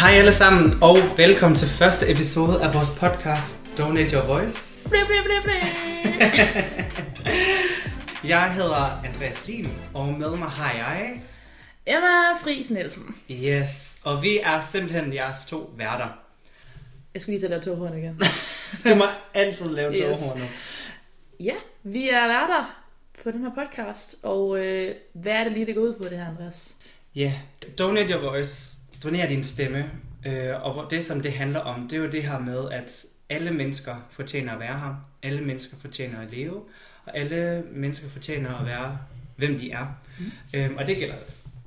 Hej alle sammen, og velkommen til første episode af vores podcast Donate Your Voice. Bli, bli, bli, bli. Jeg hedder Andreas Lien, og med mig har jeg... Emma Friis Nielsen. Yes, og vi er simpelthen jeres to værter. Jeg skulle lige tage der toghorn igen. Du må altid lave Yes. tårhår nu. ja, vi er værter på den her podcast, og øh, hvad er det lige, det går ud på, det her, Andreas? Ja, yeah. Donate Your Voice. Doner din stemme. Øh, og det, som det handler om, det er jo det her med, at alle mennesker fortjener at være her. Alle mennesker fortjener at leve. Og alle mennesker fortjener at være, hvem de er. Mm. Øhm, og det gælder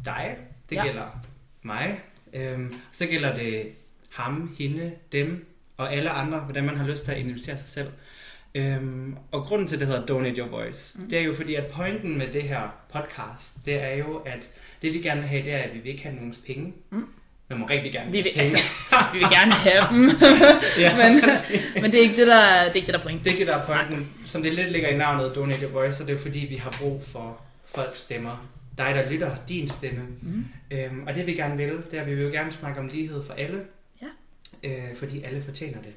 dig. Det ja. gælder mig. Øhm, så gælder det ham, hende, dem og alle andre, hvordan man har lyst til at identificere sig selv. Øhm, og grunden til, at det hedder Donate Your Voice, mm. det er jo fordi, at pointen med det her podcast, det er jo, at det vi gerne vil have, det er, at vi vil ikke have nogens penge. Mm. Man må rigtig gerne Vi vil, altså, vi vil gerne have dem, Ja. men, men det er ikke det, der, det er ikke det, der er pointen. Det er ikke det, der er pointen. Som det lidt ligger i navnet Donate Your Voice, så det er fordi, vi har brug for folks stemmer. Dig, der lytter, din stemme. Mm. Øhm, og det vi gerne vil, det er, at vi vil jo gerne snakke om lighed for alle. Ja. Øh, fordi alle fortjener det.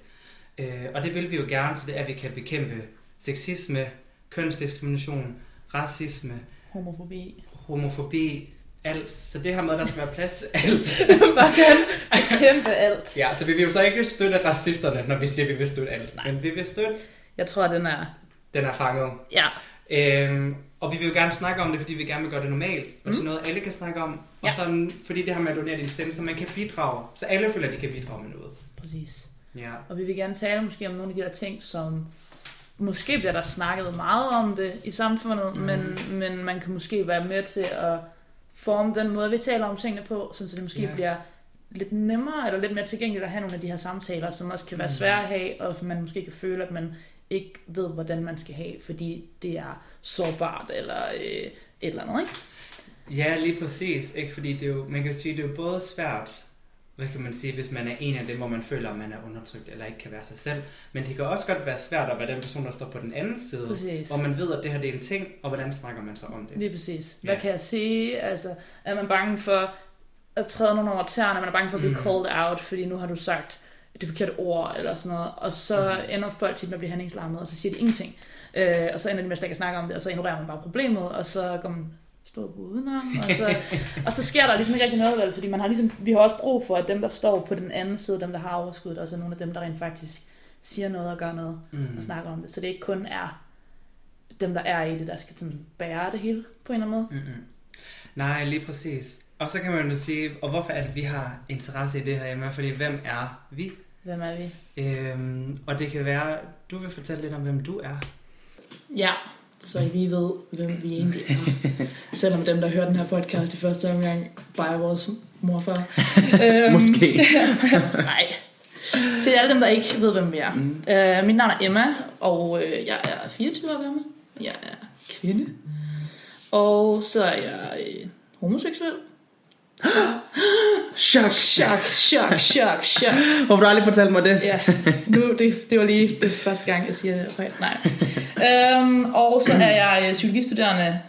Øh, og det vil vi jo gerne, så det er, at vi kan bekæmpe sexisme, kønsdiskrimination, racisme, Homofobi. homofobi, alt. Så det her med, at der skal være plads til alt. Bare kan kæmpe alt. ja, så vi vil jo så ikke støtte racisterne, når vi siger, at vi vil støtte alt. Nej. Men vi vil støtte, Jeg tror, den er... den er fanget. Ja, Øhm, og vi vil jo gerne snakke om det, fordi vi gerne vil gøre det normalt. Og Mm. til noget, alle kan snakke om. Og Ja. sådan, fordi det her med at donere din stemme, så man kan bidrage. Så alle føler, at de kan bidrage med noget. præcis. Ja. Og vi vil gerne tale måske om nogle af de der ting, som måske bliver der snakket meget om det i samfundet, mm. men, men man kan måske være med til at forme den måde, vi taler om tingene på, så det måske yeah. bliver lidt nemmere eller lidt mere tilgængeligt at have nogle af de her samtaler, som også kan være Mhm. svære at have, og man måske kan føle, at man ikke ved, hvordan man skal have, fordi det er sårbart eller øh, et eller andet, ikke? Ja, lige præcis. Ikke? Fordi det er jo, man kan sige, det er jo både svært, hvad kan man sige, hvis man er en af dem, hvor man føler, at man er undertrykt eller ikke kan være sig selv. Men det kan også godt være svært at være den person, der står på den anden side. Præcis. Hvor man ved, at det her det er en ting, og hvordan snakker man så om det. Lige præcis. Hvad Ja. kan jeg sige? Altså, er man bange for at træde nogen over tæerne? Man er bange for at blive Mhm. called out, fordi nu har du sagt det forkerte ord, eller sådan noget. Og så Mhm. ender folk tit med at blive handlingslammet, og så siger de ingenting. Øh, og så ender de med slet ikke at snakke om det, og så ignorerer man bare problemet, og så går man stå på udenom, og så, og så sker der ligesom ikke rigtig noget, vel, fordi man har ligesom, vi har også brug for, at dem, der står på den anden side, dem, der har overskuddet, også er nogle af dem, der rent faktisk siger noget og gør noget Mm. og snakker om det. Så det ikke kun er dem, der er i det, der skal sådan bære det hele på en eller anden måde. Mm-mm. Nej, lige præcis. Og så kan man jo sige, og hvorfor er det, vi har interesse i det her hjemme? Fordi hvem er vi? Hvem er vi? Øhm, og det kan være, du vil fortælle lidt om, hvem du er. Ja, så I lige ved, hvem vi egentlig er. Selvom dem, der hører den her podcast i første omgang, bare er vores morfar. øhm, Måske. Nej. Til alle dem, der ikke ved, hvem vi er. Mm. Øh, mit navn er Emma, og øh, jeg er 24 år gammel. Jeg er kvinde. Og så er jeg øh, homoseksuel. Chok, Chok, chok, chok, chok. Hvorfor du aldrig fortalt mig det? Ja, nu, det, det var lige det første gang, jeg siger det højt. Nej. Øhm, og så er jeg øh, psykologistuderende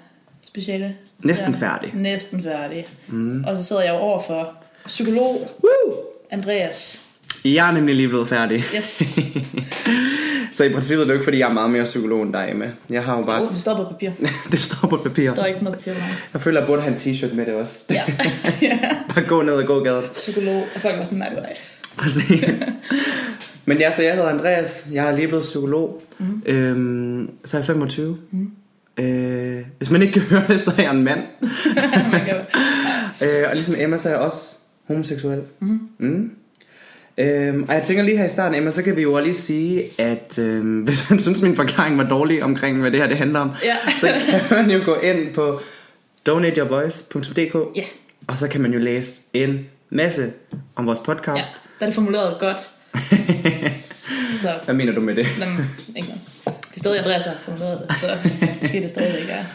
speciale. Næsten færdig. Næsten færdig. Mm. Og så sidder jeg jo over for psykolog Woo! Andreas. Jeg er nemlig lige blevet færdig. Yes. Så i princippet er det jo ikke, fordi jeg er meget mere psykolog end dig, Emma. Jeg har jo bare... Oh, det står på papir. det står på papir. Der står ikke på papir med mig. Jeg føler, jeg burde have en t-shirt med det også. Ja. ja. bare gå ned og gå gaden. Psykolog. Og folk var sådan, nej, nej. Præcis. Men ja, så jeg hedder Andreas. Jeg er lige blevet psykolog. Mhm. Øhm, så er jeg 25. Mhm. Øh, hvis man ikke kan høre det, så er jeg en mand. Man kan, øh, og ligesom Emma, så er jeg også homoseksuel. Mhm. Mm. Øhm, og jeg tænker lige her i starten, Emma, så kan vi jo lige sige, at øhm, hvis man synes, min forklaring var dårlig omkring, hvad det her det handler om, Ja. så kan man jo gå ind på donateyourvoice.dk, ja. og så kan man jo læse en masse om vores ja. podcast. Der er det formuleret godt. Så, Hvad mener du med det? jamen, ikke noget. Det er stadig Andreas, der har formuleret det, så måske det stadig ikke er.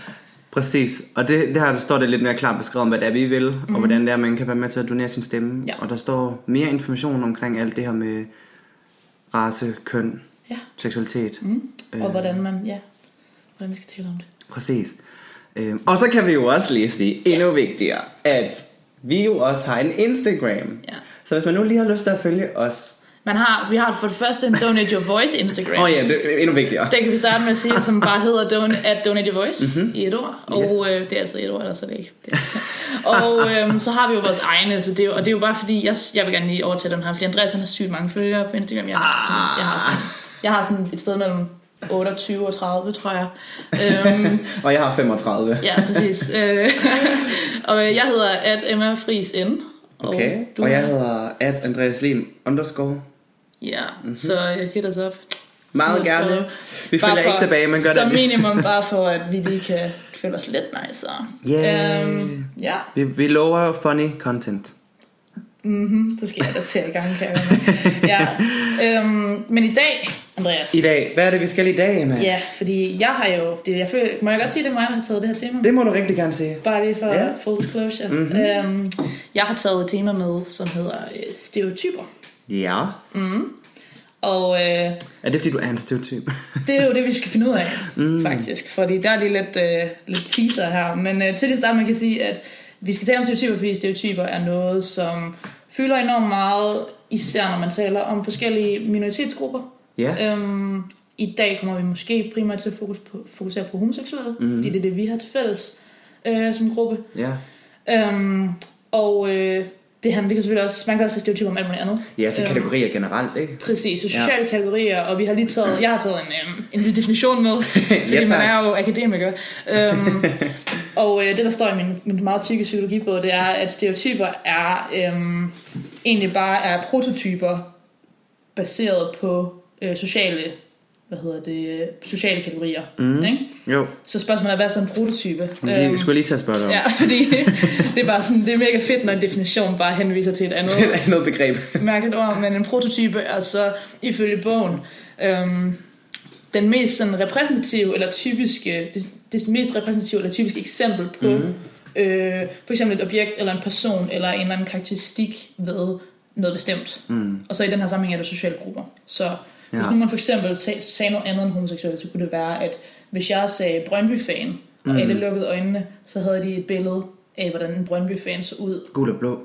Præcis, og det, her der står det lidt mere klart beskrevet om, hvad det er, vi vil, mm. og hvordan det er, man kan være med til at donere sin stemme. Ja. Og der står mere information omkring alt det her med race, køn, Ja. seksualitet. Mm. Og Øh. hvordan man, ja, hvordan vi skal tale om det. Præcis. Øhm, og så kan vi jo også lige sige, endnu vigtigere, at vi jo også har en Instagram. Ja. Så hvis man nu lige har lyst til at følge os... Man har, vi har for det første en Donate Your Voice Instagram. Åh oh, ja, det er endnu vigtigere. Den kan vi starte med at sige, som bare hedder don, at Donate Your Voice mm-hmm. i et ord. Og Yes. øh, det er altså et ord, ellers er det ikke. Det er, og øhm, så har vi jo vores egne, så det er og det er jo bare fordi, jeg, jeg vil gerne lige overtage den her, fordi Andreas han har sygt mange følgere på Instagram. Jeg har sådan, jeg har sådan, jeg har sådan et sted mellem 28 og 30, tror jeg. Øhm, Og jeg har 35. ja, præcis. Øh, og jeg hedder at Emma Friis N. Okay, du og jeg er- hedder at Andreas Lin underscore. Ja, mm-hmm. så uh, hit us up. Meget gerne. for- Vi følger ikke tilbage, men gør det. Som minimum bare for, at vi lige kan føle os lidt nicer. Yeah. Øhm, ja, Vi, vi lover funny content. mm-hmm, så skal jeg da til i gang, kan jeg ja. øhm, Men i dag, Andreas. I dag, hvad er det, vi skal i dag, Emma? Ja, fordi jeg har jo, det, jeg føler, må jeg godt sige, det er mig, der har taget det her tema? Det må du rigtig gerne sige. Bare lige for Ja. full disclosure. Mhm. Mm-hmm. Øhm, jeg har taget et tema med, som hedder øh, stereotyper. Ja. Og øh, Er det fordi, du er en stereotyp? det er jo det, vi skal finde ud af, mm. faktisk. Fordi der er lige lidt, øh, lidt teaser her. Men øh, til det start, man kan sige, at vi skal tale om stereotyper, fordi stereotyper er noget, som fylder enormt meget, især når man taler om forskellige minoritetsgrupper. ja. Øhm, I dag kommer vi måske primært til at fokus på, fokusere på homoseksuelle, mm. fordi det er det, vi har til fælles øh, som gruppe. Ja. Øhm, og øh, det, her, det kan selvfølgelig også, man kan også have stereotyper om alt muligt andet. Ja, så Øhm, kategorier generelt, ikke? Præcis, så sociale ja. kategorier, og vi har lige taget, jeg har taget en, øhm, en lille definition med, fordi Ja, man er jo akademiker. Øhm, og øh, det, der står i min, min meget tykke psykologibog, det er, at stereotyper er øhm, egentlig bare er prototyper baseret på øh, sociale, hvad hedder det, sociale kategorier. Mhm. Ikke? Jo. Så spørgsmålet er, hvad er så en prototype? Lige, jeg skulle lige til dig om. Ja, fordi det er bare sådan, det er mega fedt, når en definition bare henviser til et andet Det er noget begreb. mærkeligt ord, men en prototype er så ifølge bogen øhm, den mest sådan repræsentative eller typiske, det, det mest repræsentative eller typiske eksempel på mm. øh, for eksempel et objekt eller en person eller en eller anden karakteristik ved noget bestemt. Mm. Og så i den her sammenhæng er det sociale grupper. Så ja. hvis nu man for eksempel sagde noget andet end homoseksuelle, så kunne det være, at hvis jeg sagde Brøndby-fan, og Mm. alle lukkede øjnene, så havde de et billede af, hvordan en Brøndby-fan så ud. Gul og blå.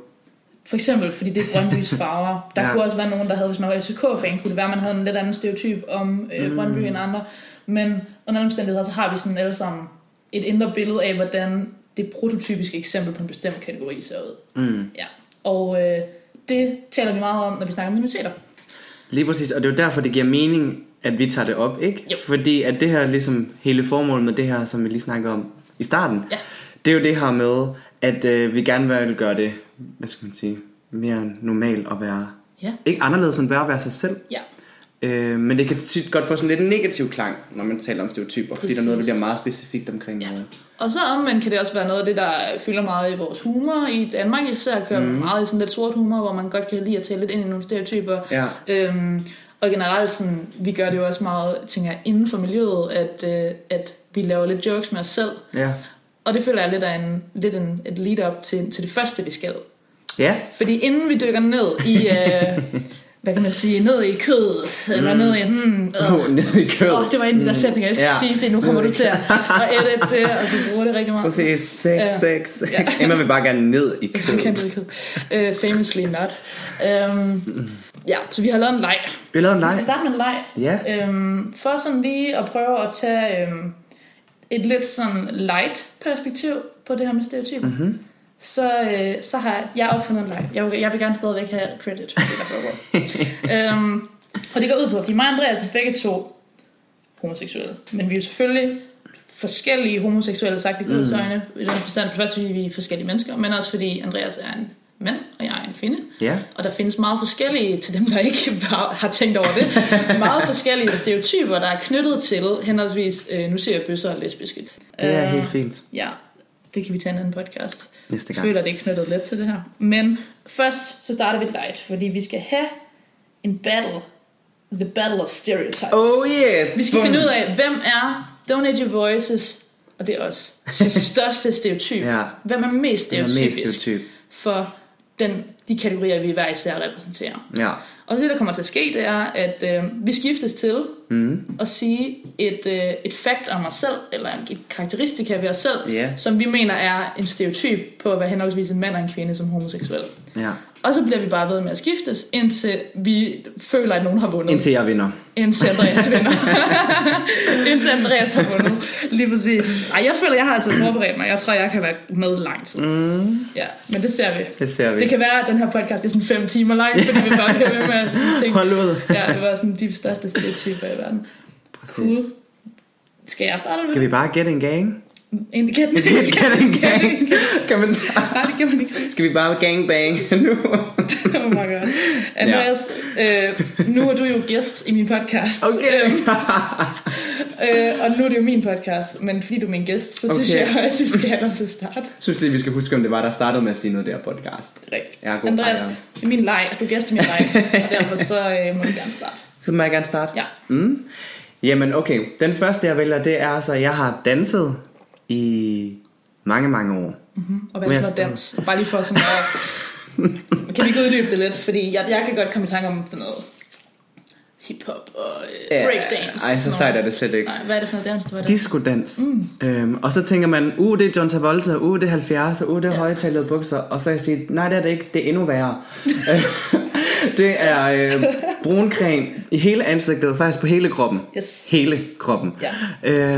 For eksempel, fordi det er Brøndbys farver. Der Ja. kunne også være nogen, der havde, hvis man var FCK-fan, kunne det være, at man havde en lidt anden stereotyp om øh, Mm. Brøndby end andre. Men under omstændigheder, så har vi sådan alle sammen et indre billede af, hvordan det prototypiske eksempel på en bestemt kategori ser ud. Mm. Ja. Og øh, det taler vi meget om, når vi snakker om minoriteter. Lige præcis, og det er jo derfor, det giver mening, at vi tager det op, ikke? Jo. Fordi at det her, ligesom hele formålet med det her, som vi lige snakker om i starten, Ja. det er jo det her med, at øh, vi gerne vil gøre det, hvad skal man sige, mere normalt at være, Ja. ikke anderledes, men bare at være sig selv. Ja. Øh, men det kan tit godt få sådan lidt en negativ klang, når man taler om stereotyper, fordi der er noget, der Præcis. bliver meget specifikt omkring Ja. noget. Og så omvendt kan det også være noget af det, der fylder meget i vores humor. I Danmark især kører mm. meget i sådan lidt sort humor, hvor man godt kan lide at tale lidt ind i nogle stereotyper. Ja. Øhm, og generelt sådan, vi gør det jo også meget, tænker jeg, inden for miljøet, at, øh, at vi laver lidt jokes med os selv. Ja. Og det føler jeg lidt af en, lidt en, et lead-up til, til det første, vi skal. Ja. Fordi inden vi dykker ned i, øh, hvad kan man sige, ned i kødet, eller Mm. ned i, hmm, Åh, oh, nede i kødet. Åh, det var en af de der sætninger, jeg skulle Ja. sige, fordi nu kommer du til at, at edit det, og så bruger det rigtig meget. Præcis, sex, Ja. sex. Ja. Emma vil bare gerne ned i Jeg kan kødet. ikke uh, Famously not. Um, ja, så vi har lavet en leg. Vi lavede en Vi skal leg. starte med en leg. Ja. Um, for sådan lige at prøve at tage um, et lidt sådan light perspektiv på det her med stereotyper. Mhm. Så, uh, så har jeg, opfundet en leg. Jeg vil, jeg vil gerne stadigvæk have credit for det, der foregår. um, og det går ud på, fordi mig og Andreas er begge to homoseksuelle. Men vi er jo selvfølgelig forskellige homoseksuelle sagt i Guds Mm. øjne. I den forstand, for det første fordi vi er forskellige mennesker, men også fordi Andreas er en mand, og jeg er en kvinde. Ja. Og der findes meget forskellige, til dem der ikke har, tænkt over det, meget forskellige stereotyper, der er knyttet til henholdsvis, øh, nu siger jeg bøsser og lesbiske. Det er Øh, helt fint. Ja, det kan vi tage en anden podcast. Næste Jeg gang. føler, det er knyttet lidt til det her. Men først, så starter vi light, fordi vi skal have en battle. The battle of stereotypes. Oh yes! Vi skal Bum. finde ud af, hvem er Donate Your Voices, og det er os, så største stereotyp. Ja. Hvem er mest Den er stereotypisk mest stereotyp. for den, de kategorier, vi hver især repræsenterer. Ja. Og så det, der kommer til at ske, det er, at øh, vi skiftes til Mm. at sige et, øh, et fact om os selv, eller en karakteristika ved os selv, Ja. som vi mener er en stereotyp på at være henholdsvis en mand og en kvinde som homoseksuel. Ja. Og så bliver vi bare ved med at skiftes, indtil vi føler, at nogen har vundet. Indtil jeg vinder. Indtil Andreas vinder. indtil Andreas har vundet. Lige præcis. Ej, jeg føler, jeg har altså forberedt mig. Jeg tror, jeg kan være med lang tid. Mm, Ja, men det ser vi. det ser vi. Det kan være, at den her podcast bliver sådan fem timer lang, fordi vi bare bliver ved med at sige ting. Hold ud. Ja, det var sådan de største stereotyper i verden. Cool. Præcis. Skal jeg starte? Skal vi bare get en gang? En Get en gang. Kan man Nej, det kan man ikke sige. Skal vi bare gangbang nu? oh my god. Andreas, øh, nu er du jo gæst i min podcast. Okay. Øhm, øh, og nu er det jo min podcast, men fordi du er min gæst, så synes Okay. jeg, at du skal have lov til at starte. synes lige, vi skal huske, om det var, der startede med at sige noget der podcast. Rigtigt. Er god Andreas, ejer. det er min leg, og du er gæst i min leg, og derfor så øh, må du gerne starte. Så må jeg gerne starte? Ja. Mm. Jamen okay, den første jeg vælger, det er så, at jeg har danset i mange, mange år. Og hvad er det for dans? Bare lige for sådan at... kan vi ikke uddybe det lidt? Fordi jeg, jeg kan godt komme i tanke om sådan noget hip-hop og øh, breakdance. Ej, så sejt er det slet ikke. Nej, hvad er det for noget dans, du var der? Disco-dans. Mm. Øhm, og så tænker man, uh, det er John Travolta, uh, det er 70, uh, det er Ja. ja. højtalede bukser. Og så kan jeg sige, nej, det er det ikke, det er endnu værre. det er øh, brun creme i hele ansigtet, faktisk på hele kroppen. Yes. Hele kroppen. Ja.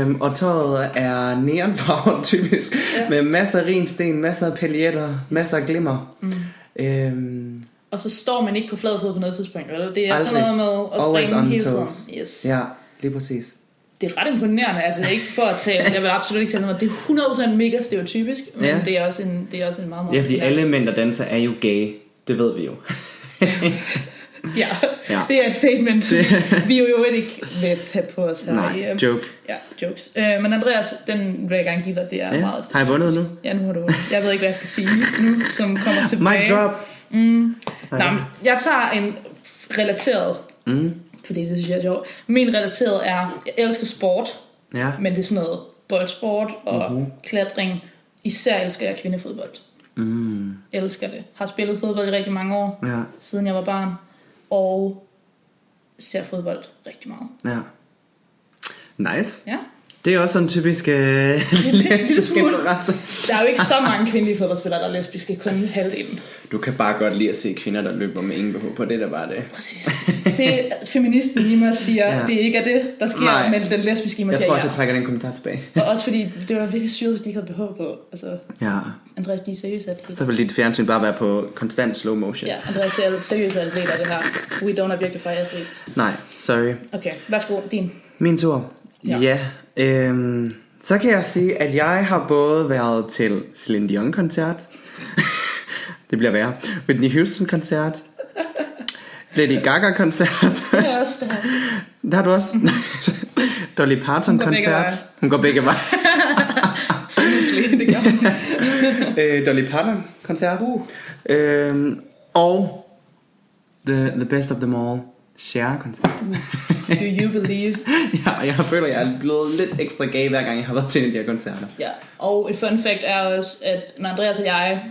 Øhm, og tøjet er neonfarvet typisk, Ja. med masser af rinsten, masser af paljetter, masser af glimmer. Mm. Øhm, Og så står man ikke på flad fod på noget tidspunkt, eller? Det er Aldrig. sådan noget med at Always springe hele tiden. Yes. ja, lige præcis. Det er ret imponerende, altså ikke for at tale, jeg vil absolut ikke tale noget, det er 100% mega stereotypisk, men Ja. det er også en, det er også en meget, meget Ja, fordi alle mænd, der danser, er jo gay. Det ved vi jo. Ja, Ja. det er et statement, vi jo jo ikke vil tage på os her. Nej, i, øhm, joke. Ja, jokes. Øh, men Andreas, den vil jeg gerne give dig, det er Ja. meget Har jeg vundet nu? Ja, nu har du vundet. Jeg ved ikke, hvad jeg skal sige nu, som kommer tilbage. Mic drop. Mm. Nå, jeg tager en relateret, Mm. fordi det synes jeg er sjovt. Min relateret er, jeg elsker sport, Ja. men det er sådan noget boldsport og Mhm. klatring. Især elsker jeg kvindefodbold. Mm. Elsker det. Har spillet fodbold i rigtig mange år, Ja. siden jeg var barn. Og ser fodbold rigtig meget. Ja. Nice. Ja. Det er også sådan en typisk øh, lesbisk interesse. Der er jo ikke så mange kvindelige fodboldspillere, der er lesbiske, kun halvdelen. Du kan bare godt lide at se kvinder, der løber med ingen behov på. Det er da bare det. Præcis. Det feministen i mig siger, ja. Det ikke er det, der sker, Nej. men den lesbiske i mig Jeg siger tror også, jeg trækker den kommentar tilbage. Og også fordi, det var virkelig syret, hvis de ikke havde behov på. Altså, Ja. Andreas, de er seriøse atleter. Så vil dit fjernsyn bare være på konstant slow motion. Ja, Andreas, det er seriøse atleter, det her. We don't objectify athletes. Nej, sorry. Okay, værsgo, din. Min tur. Ja. Ja. Øhm, så kan jeg sige, at jeg har både været til Celine Dion koncert. det bliver værre. Whitney Houston koncert. Lady Gaga koncert. Det er også det her. Der har du også. Dolly Parton Hun går begge veje. det gør hun. øh, Dolly Parton koncert. Uh. Øhm, og the, the best of them all. Cher koncert. Do you believe? ja, og jeg føler, jeg er blevet lidt ekstra gay, hver gang jeg har været til en af de her koncerter. Ja, og et fun fact er også, at når Andreas og jeg,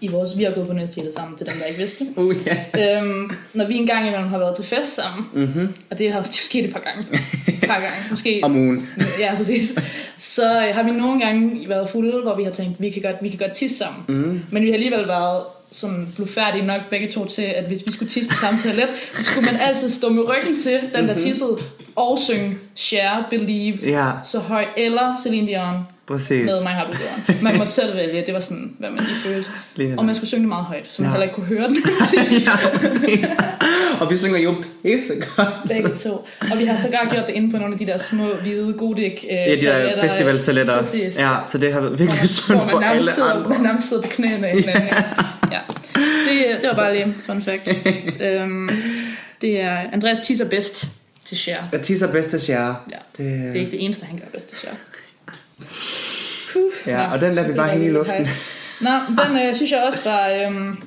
i vores, vi har gået på universitetet sammen, til dem, der ikke vidste. Uh, ja. øhm, når vi en gang imellem har været til fest sammen, Mm-hmm. og det har jo sket et par gange, et par gange, måske Om ugen. Ja, præcis. Så øh, har vi nogle gange været fulde, hvor vi har tænkt, vi kan godt, vi kan godt tisse sammen. Mm. Men vi har alligevel været sådan blufærdige nok begge to til, at hvis vi skulle tisse på samme toilet, så skulle man altid stå med ryggen til den, der tissede, og synge Share, Believe, Ja, så højt, eller Celine Dion præcis. med Heart Will Go On. Man måtte selv vælge, det var sådan, hvad man lige følte. Lige Og man skulle synge det meget højt, så man Ja. heller ikke kunne høre den. ja, præcis. Og vi synger jo pisse godt. Begge to. Og vi har sågar gjort det inde på nogle af de der små, hvide, godik øh, Ja, de der festivaltoiletter. Præcis. Ja, så det har været virkelig sundt for alle andre. man nærmest sidder på knæene af hinanden. Ja. Det, det var bare lige fun fact. øhm, det er Andreas tisser bedst til share. Jeg tisser bedst til Cher. Ja. Det, Det er ikke det eneste, han gør bedst til. Huh. Ja, Nå, og den lader vi bare hænge i luften. Nå, den øh, synes jeg også var øhm,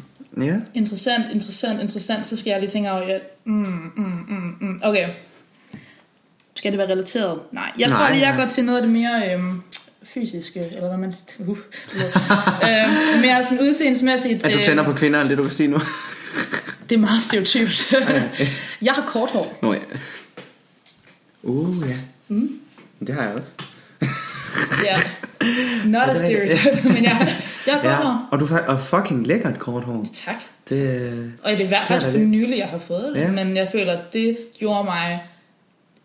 Ja. interessant, interessant, interessant. Så skal jeg lige tænke over, at mm, mm, mm, mm. okay. Skal det være relateret? Nej, jeg tror Nej, lige, jeg nej. går til noget af det mere øhm, fysiske, eller hvad man... Uh, øhm, mere sådan udseendemæssigt. At du øhm, tænder på kvinder, er det du kan sige nu? Det er meget stereotypt. jeg har kort hår. Nå ja. Uh, ja. Mm. Det har jeg også. Ja. Not a er stereotype, men jeg, Jeg har godt hår. Og du har og fucking lækkert kort hår. Tak. Det, Og det er faktisk for nylig, jeg har fået det. Ja. Men jeg føler, at det gjorde mig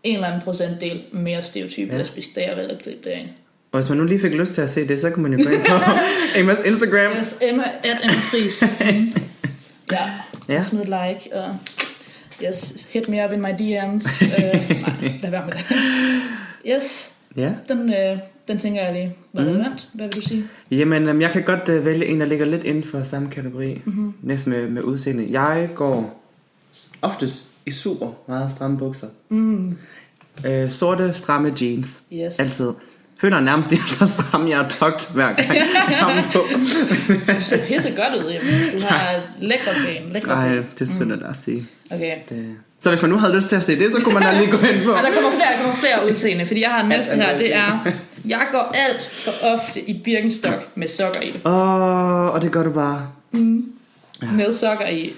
en eller anden procentdel mere stereotyp Ja. ja. lesbisk, da jeg valgte at klippe det af. Og hvis man nu lige fik lyst til at se det, så kunne man jo gå ind på Emmas Instagram. Yes, Emma, at Emma Friis. Mm. ja, Ja. smid et like, og yes, hit me up in my DM's. uh, nej, lad være med det. Yes, Ja. den, øh, den tænker jeg lige var relevant. Hvad vil du sige? Jamen, øhm, jeg kan godt øh, vælge en, der ligger lidt inden for samme kategori. Mhm. Mm-hmm. Næsten med, med udseende. Jeg går oftest i super meget stramme bukser. Mm. Øh, sorte, stramme jeans. Yes. Altid. Føler nærmest, de er så stramme, jeg har togt hver gang. jeg på. Du ser pisse godt ud, Emma. Du har lækre ben. Lækre Ej, ben. det er synd at sige. Okay. Det... Så hvis man nu havde lyst til at se det, så kunne man da lige gå ind på. Og der kommer flere, der kommer flere udseende, fordi jeg har næste er her, det er, jeg går alt for ofte i Birkenstock med sokker i. Åh, oh, og det gør du bare. Med sokker i.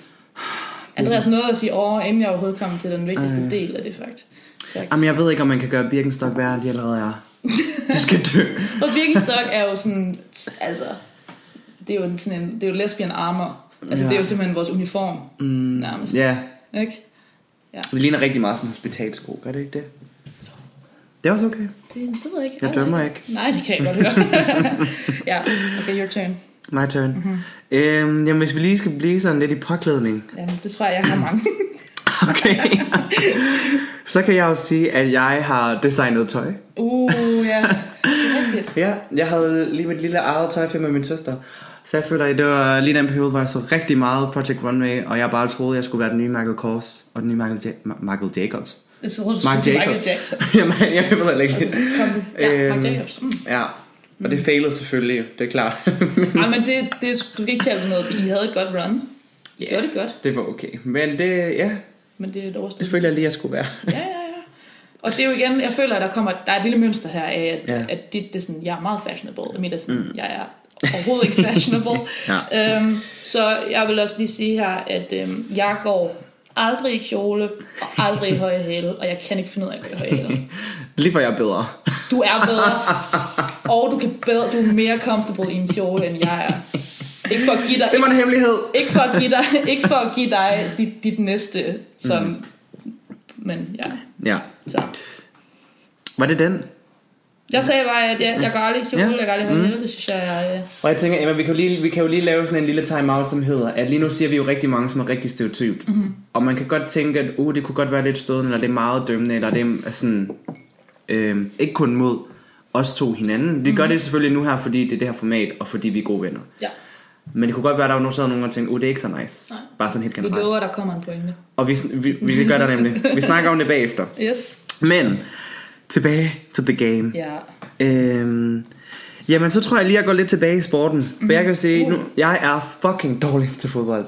Andreas nåede at sige åh, inden jeg overhovedet kom til den vigtigste Ej. del af det faktisk. Jamen, jeg ved ikke, om man kan gøre Birkenstock værre, end de allerede er. De skal dø. Og Birkenstock er jo sådan, altså, det er jo sådan en, det er jo lesbian armor. Altså, Ja. det er jo simpelthen vores uniform, Mm, nærmest. Ja, Ikke? det ligner rigtig meget sådan en hospitalsko, gør det ikke det? Det er også okay. Det, det ved jeg ikke. Jeg dømmer ikke. it. Nej, det kan jeg godt høre. ja, okay, your turn. My turn. Mhm. Mm-hmm. Øhm, jamen, hvis vi lige skal blive sådan lidt i påklædning. Jamen, det tror jeg, jeg har mange. Okay. så kan jeg jo sige, at jeg har designet tøj. uh, ja. Det er. Ja, jeg havde lige mit lille eget tøjfilm med min søster. Så jeg føler, at det var lige den periode, hvor jeg så rigtig meget Project Runway, og jeg bare troede, at jeg skulle være den nye Michael Kors og den nye Michael, ja- Michael Jacobs. Jeg tror, du Mark Jacobs. Michael Jackson. Jamen, jeg ved heller ikke. Ja, Mark Øhm, Jacobs. Mm. Ja, og det failede selvfølgelig, det er klart. Ej, men det, det, du kan ikke tale om noget, I havde et godt run. I Ja. gjorde det godt, det var okay. Men det, ja, men det er et det følte jeg lige, jeg skulle være. Ja, ja, ja. Og det er jo igen, jeg føler, at der kommer, der er et lille mønster her af, at, ja. at det, det er sådan, jeg er meget fashionable, og mit er sådan, mm. jeg er overhovedet ikke fashionable. Ja. øhm, så jeg vil også lige sige her, at øhm, jeg går aldrig i kjole, og aldrig i høje hæle, og jeg kan ikke finde ud af at gå i høje hæle. Lige for jeg er bedre. Du er bedre, og du, kan bedre, du er mere comfortable i en kjole, end jeg er. Ikke for at give dig, Det var en hemmelighed. ikke for at give dig, ikke for at give dig dit, dit næste, sådan, mm. men ja, Ja. så. Var det den? Jeg sagde bare, at jeg, jeg går aldrig kjole, Ja. jeg går aldrig i højhælde, det synes jeg er... Øh, Og jeg tænker, Emma, vi kan, jo lige, vi kan jo lige lave sådan en lille time-out, som hedder, at lige nu siger vi jo rigtig mange, som er rigtig stereotypt. Mm-hmm. Og man kan godt tænke, at uh, det kunne godt være lidt stødende, eller det er meget dømmende, eller det er sådan, øh, ikke kun mod os to hinanden. Vi mm. gør det selvfølgelig nu her, fordi det er det her format, og fordi vi er gode venner. ja, Men det kunne godt være, at der var nogen, der nogen, der tænkte, uh, det er ikke så nice. Nej. Bare sådan helt vi generelt. lover, at der kommer en pointe. Og vi, vi, vi, vi gør det nemlig. Vi snakker om det bagefter. Yes. Men, tilbage til the game. Ja. Øhm, jamen, så tror jeg lige, at jeg går lidt tilbage i sporten. For jeg kan sige, nu, jeg er fucking dårlig til fodbold.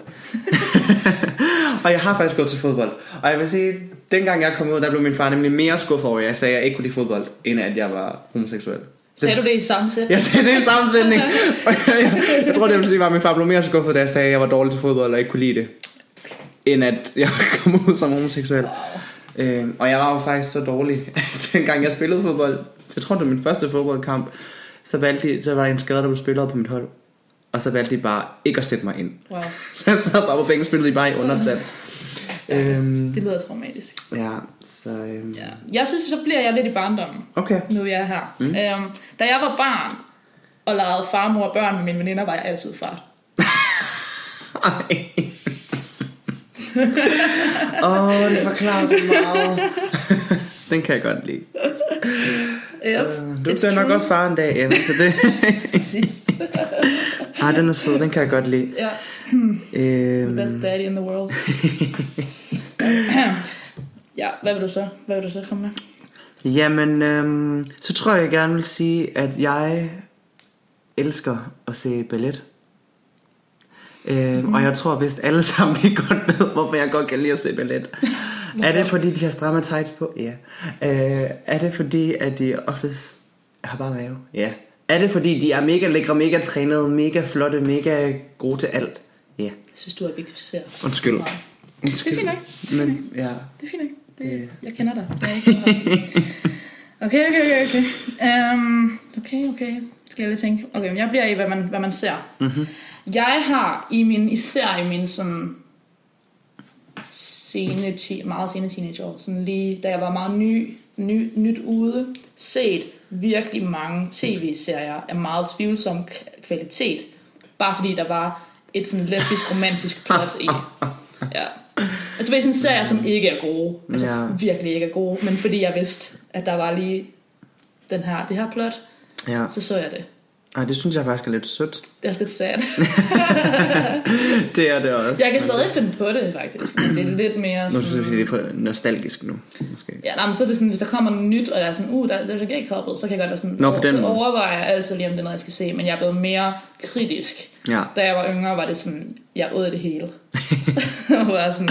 og jeg har faktisk gået til fodbold. Og jeg vil sige, dengang jeg kom ud, der blev min far nemlig mere skuffet over, at jeg sagde, at jeg ikke kunne lide fodbold, end at jeg var homoseksuel. Sagde du det i samme sæt? Jeg sagde det i samme sætning. Og jeg, jeg, jeg tror, det vil sige, var, at min far blev mere skuffet, da jeg sagde, at jeg var dårlig til fodbold og ikke kunne lide det. End at jeg kom ud som homoseksuel. Øhm, og jeg var jo faktisk så dårlig, at dengang jeg spillede fodbold, jeg tror det var min første fodboldkamp, så, valgte de, så var der en skade, der blev spillet på mit hold. Og så valgte de bare ikke at sætte mig ind. Wow. Så jeg sad bare på bænken, spillede de bare i undertal. Øhm, Det lyder traumatisk. ja, så... Øhm, Ja. Jeg synes, så bliver jeg lidt i barndommen, Okay. nu vi er her. Mm. Øhm, da jeg var barn og legede far, mor og børn med mine veninder, var jeg altid far. Åh, oh, det forklarer så meget. Den kan jeg godt lide. Yep. Uh, du bliver nok også far en dag, Emma, så det... Ej, den er sød, den kan jeg godt lide. Ja, Øhm, best daddy in the world. ja, hvad vil du så? Hvad vil du så komme med? jamen, øhm, så tror jeg, jeg gerne vil sige, at jeg elsker at se ballet. Øhm, mm. Og jeg tror vist alle sammen, vi godt ved, hvorfor jeg godt kan lide at se ballet. er det fordi, de har stramme tights på? Ja. Øh, er det fordi, at de oftest har bare mave? Ja. Er det fordi, de er mega lækre, mega trænede, mega flotte, mega gode til alt? Ja. Jeg synes, du er vigtig. Undskyld. Undskyld. Det er fint nok. Men ja. Det er fint, ikke? Det, Det- jeg kender dig. Okay, okay, okay, okay. Um, okay, okay. Skal jeg lige tænke. Okay, men jeg bliver i, hvad man, hvad man ser. Mhm. Jeg har i min, især i min sådan sene, meget sene teenageår, sådan lige da jeg var meget ny, ny, nyt ude, set virkelig mange tv-serier af meget tvivlsom kvalitet, bare fordi der var et sådan lesbisk romantisk plot i. Ja. Altså det er sådan en serie, som ikke er gode. Altså Ja. virkelig ikke er gode, men fordi jeg vidste, at der var lige den her, det her plot, Ja. så så jeg det. Ej, det synes jeg faktisk er lidt sødt. Det er lidt sad. Det er det også. Jeg kan stadig finde på det, faktisk. Men det er lidt mere Nu sådan... synes jeg, det er for nostalgisk nu, måske. Ja, nej, men så er det sådan, hvis der kommer noget nyt, og jeg er sådan, uh, der, der er gay couple, så kan jeg godt være sådan, Nå, på den så overvejer jeg altid lige, om det er noget, jeg skal se, men jeg er blevet mere kritisk. Ja. Da jeg var yngre, var det sådan, jeg åd det hele. og var sådan,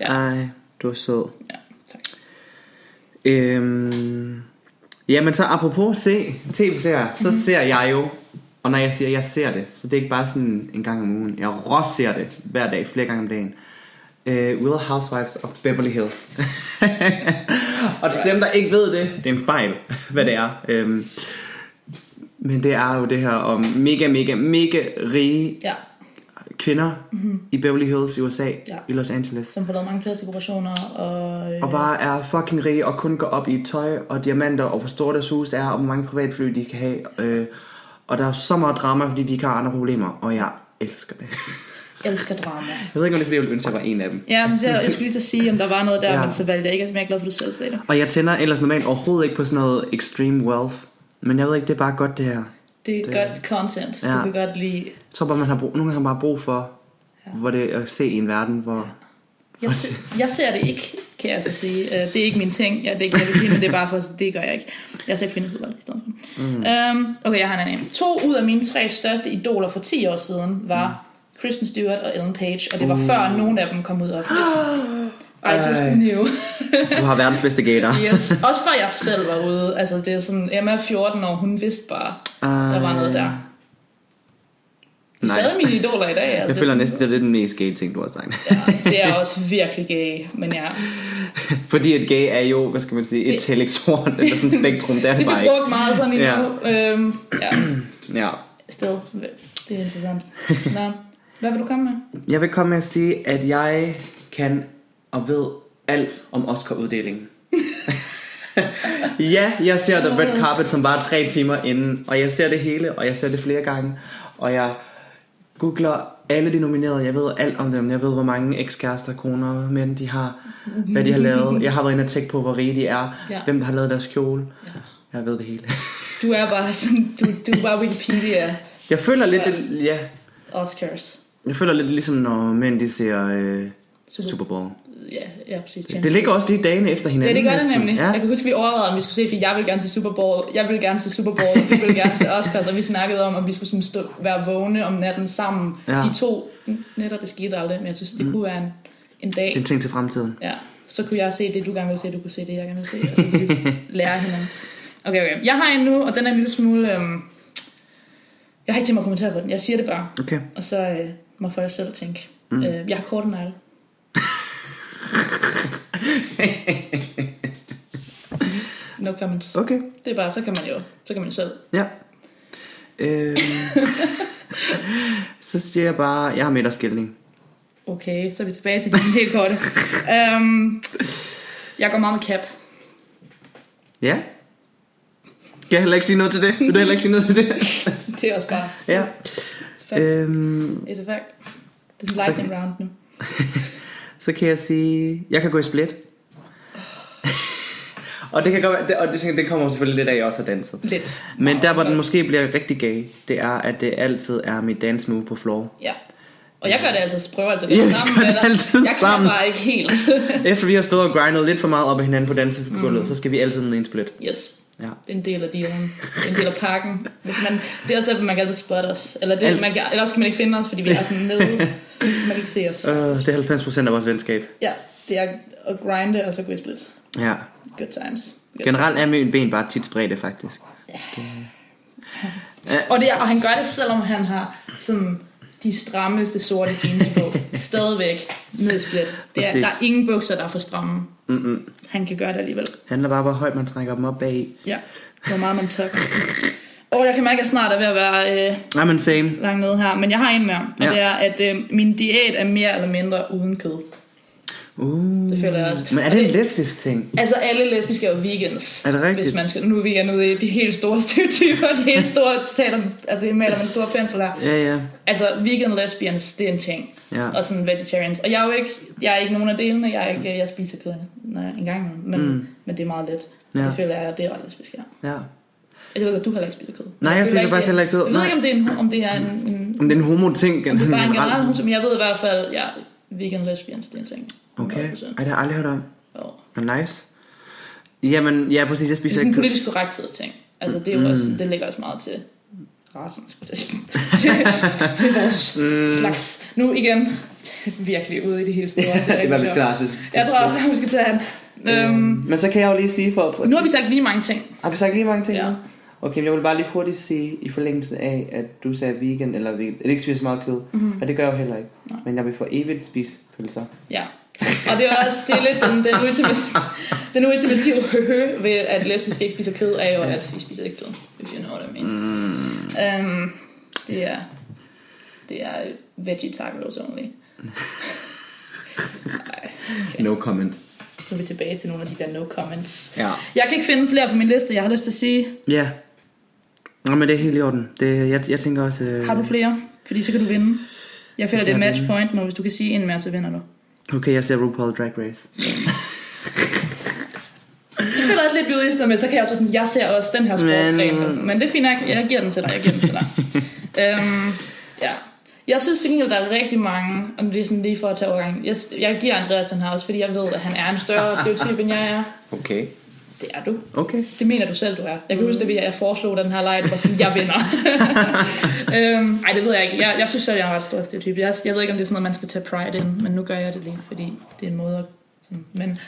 ja, Ej, du er sød. ja, tak. Øhm, jamen så apropos se tv-serier, så Mhm. ser jeg jo, og når jeg siger, jeg ser det, så det er ikke bare sådan en gang om ugen. Jeg rås ser det hver dag, flere gange om dagen. Uh, Real Housewives of Beverly Hills. og til dem, der ikke ved det, det er en fejl, hvad det er. Øhm, men det er jo det her om mega, mega, mega rige Ja, kvinder mm-hmm. i Beverly Hills i USA. Ja. i Los Angeles. som får lavet mange plastikoperationer, og... Øh, Og bare er fucking rige og kun går op i tøj og diamanter og hvor store deres hus er og hvor mange privatfly de kan have. Øh, og der er så meget drama, fordi de ikke har andre problemer. Og jeg elsker det. elsker drama. Jeg ved ikke, om det er, fordi jeg ville ønske, at jeg var en af dem. Ja, men det, jeg skulle lige til at sige, om der var noget der, Ja. men så valgte jeg ikke, men jeg er glad for, at du selv sagde det. Og jeg tænder ellers normalt overhovedet ikke på sådan noget extreme wealth. Men jeg ved ikke, det er bare godt det her. Det er Det- det... godt content. Ja. Du kan godt lide... Jeg tror bare, man har brug, nogle gange har man bare brug for, ja. hvor det er at se en verden, hvor... Jeg, se, jeg ser det ikke, kan jeg så sige. Uh, det er ikke min ting. Ja, det er ikke, jeg vil sige, men det er bare for, det gør jeg ikke. Jeg ser kvindefodbold i stedet for. Mm. Um, okay, jeg har en anden. To ud af mine tre største idoler for 10 år siden var Kristen Stewart og Ellen Page, og det var uh. før nogen af dem kom ud offentligt. I just Ej. knew. Du har verdens bedste gator. yes. Også før jeg selv var ude. Altså, det er sådan, Emma er 14 år, hun vidste bare, der var noget der. De er stadig mine idoler i dag. Altså. Jeg føler næsten, det er den mest gay ting, du har sagt. Ja, det er også virkelig gay, men ja. Fordi et gay er jo, hvad skal man sige, et Det- eller sådan et spektrum, det er det Det bare bliver ikke. brugt meget sådan i Ja. nu. Øhm, ja, Ja. still. Det er interessant. Nå, hvad vil du komme med? Jeg vil komme med at sige, at jeg kan og ved alt om Oscar-uddelingen. ja, jeg ser The Red Carpet, som var tre timer inden, og jeg ser det hele, og jeg ser det flere gange, og jeg googler alle de nominerede, jeg ved alt om dem, jeg ved, hvor mange ekskærester, koner, mænd de har, hvad de har lavet, jeg har været inde og tjekke på, hvor rige de er, Ja. hvem der har lavet deres kjole, jeg ved det hele. Du er bare sådan, du, du er bare Wikipedia Jeg føler lidt, Ja. ja, Oscars. jeg føler lidt ligesom, når mænd de ser øh, Super- Super Bowl. Ja, ja, præcis. Det ligger også lige dagene efter Ja, hinanden. det gør det nemlig. Ja. Jeg kan huske, vi overvejede, om vi skulle se, for jeg ville gerne se Super Bowl, jeg ville gerne se Super Bowl, og du ville gerne se Oscars, og vi snakkede om, om vi skulle sådan stå, være vågne om natten sammen. Ja. De to nætter, det skete aldrig, men jeg synes, det kunne være en, en dag. Det er en ting til fremtiden. Ja, så kunne jeg se det, du gerne vil se, du kunne se det, jeg gerne vil se, og så kunne vi lære hinanden. Okay, okay. Jeg har en nu, og den er en lille smule... Øhm, jeg har ikke tænkt mig at kommentere på den. Jeg siger det bare, Okay. og så øh, må folk selv tænke. Mm. Øh, jeg har korte negle. No comments. Okay. Det er bare, så kan man jo, så kan man jo selv. Ja. Øhm, så siger jeg bare, jeg har midterskilning. Okay, så er vi tilbage til den helt korte. um, jeg går meget med cap. Ja. Kan jeg heller ikke sige noget til det? Vil du heller ikke sige noget til det? Det er også bare... ja. It's fact. Øhm, It's a fact. Det er lightning round nu. Så kan jeg sige, jeg kan gå i split. og det kan godt være, det, og det, det kommer selvfølgelig lidt af, at jeg også har danset. Lidt. Men der, hvor den måske bliver rigtig gay, det er, at det altid er mit dance move på floor. Ja. Og jeg gør det altså, prøver altså lidt vi sammen med det dig. altid jeg sammen. kan bare ikke helt. Efter vi har stået og grindet lidt for meget op ad hinanden på dansegulvet, mm. så skal vi altid ned i en split. yes. Ja. Det er en del af dealen. En del af pakken. Hvis man, det er også derfor, man kan altid spotte os. Eller, det, Altid. man kan, eller også kan man ikke finde os, fordi vi er sådan nede. så man ikke se os. Uh, det er 90% af vores venskab. Ja, det er at grinde og så gå i split. Ja. Good times. Good Generelt er mine ben bare tit spredte, faktisk. times. Og, det er, og han gør det, selvom han har sådan de strammeste sorte jeans på. Stadigvæk nedsplit. Det er, der er ingen bukser, der er for stramme. Mm-mm. Han kan gøre det alligevel. handler bare hvor højt man trækker dem op bag. Ja, hvor meget man tør. Og jeg kan mærke, at jeg snart er ved at være øh, Nej, men same. langt nede her. Men jeg har en mere, og Ja. det er, at øh, min diæt er mere eller mindre uden kød. Uh. Det føler jeg også. Men er det en det- lesbisk ting? Altså alle lesbiske er jo vegans. Er det rigtigt? Hvis man skal, nu er vi igen ude i de helt store stereotyper, de helt store citater, altså det maler med en stor pensel her. Ja, ja. Altså vegan lesbians, det er en ting. Ja. Og sådan vegetarians. Og jeg er jo ikke, jeg er ikke nogen af delene, jeg, er ikke, jeg spiser kød når jeg- en gang imellem, men, Mm. men det er meget let. Ja. Det føler jeg, det er ret lesbisk, ja. ja. Jeg ved godt, du heller ikke spiser kød. Nej, jeg føler spiser faktisk heller ikke kød. Jeg ved ikke, om det er, en, om det er en, en Om det er en homo-ting. om det er bare en generel generelt. men jeg ved i hvert fald, ja, vegan lesbians, det er en ting. Okay. 100%. Ej, det har jeg aldrig hørt om. Men nice. Jamen, ja, præcis. Jeg Det er spiser sådan en ikke politisk korrekthedsting. Altså, det, er jo Mm. også, det ligger også meget til rasen, jeg til, til vores Mm. slags. Nu igen, virkelig ude i det hele store. Det er det er, vi skal til. Jeg tror også, at vi skal tage han. Øhm, Men så kan jeg jo lige sige for... nu har vi sagt lige mange ting. Har vi sagt lige mange ting? Ja. Okay, men jeg vil bare lige hurtigt sige, i forlængelse af, at du sagde vegan, eller vegan, eller ikke spiser så meget kød, mm-hmm. og det gør jeg jo heller ikke. Nej. Men jeg vil for evigt spise pølser. Ja. Og det er også det er lidt den, den, ultimative, den ultimative høhø ved, at lesbiske ikke spiser kød, er jo, at vi spiser ikke kød, if you know what I mean. Mm. Um, det er, det er veggie tacos only. Ej, okay. No comment. Nu er vi tilbage til nogle af de der no comments. Ja. Jeg kan ikke finde flere på min liste, jeg har lyst til at sige. Ja. Nå, men det er helt i orden. Det, jeg, jeg tænker også... Øh... Har du flere? Fordi så kan du vinde. Jeg føler, det er jeg match point nu. Hvis du kan sige en mere, så vinder du. Okay, jeg ser RuPaul Drag Race. Jeg føler også lidt, ude i stedet med, så kan jeg også sådan, jeg ser også den her sportsgren. Men- Men, men det er fint nok, jeg giver den til dig, jeg giver den til dig. øhm, ja. Jeg synes til gengæld, der er rigtig mange, og det er sådan lige for at tage overgang. Jeg, jeg giver Andreas den her også, fordi jeg ved, at han er en større stereotyp, end jeg er. Okay. Det er du. Okay. Det mener du selv, du er. Jeg kan huske, at jeg foreslog den her leg, var sådan, jeg vinder. øhm, ej, det ved jeg ikke. Jeg, jeg synes selv, jeg er en ret stor stereotyp. Jeg, jeg ved ikke, om det er sådan noget, man skal tage pride ind, men nu gør jeg det lige, fordi det er en måde at... Sådan, men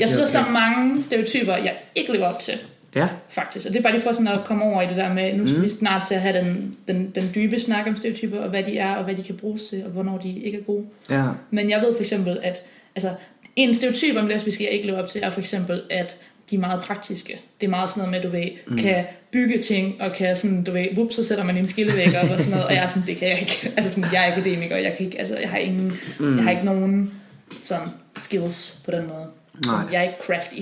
jeg synes også, der er mange stereotyper, jeg ikke lever op til Ja. faktisk. Og det er bare lige for sådan at komme over i det der med, nu skal mm. vi snart til at have den, den, den dybe snak om stereotyper, og hvad de er, og hvad de kan bruges til, og hvornår de ikke er gode. Ja. Men jeg ved for eksempel, at altså, en stereotyp om lesbiske, jeg ikke lever op til, er for eksempel, at de er meget praktiske. Det er meget sådan noget med, du ved, mm. kan bygge ting, og kan sådan, du ved, whoop, så sætter man en skillevæg op og sådan noget, og jeg er sådan, det kan jeg ikke. Altså sådan, jeg er akademiker, og jeg kan ikke, altså, jeg har ingen, mm. jeg har ikke nogen sådan skills på den måde. Nej. jeg er ikke crafty.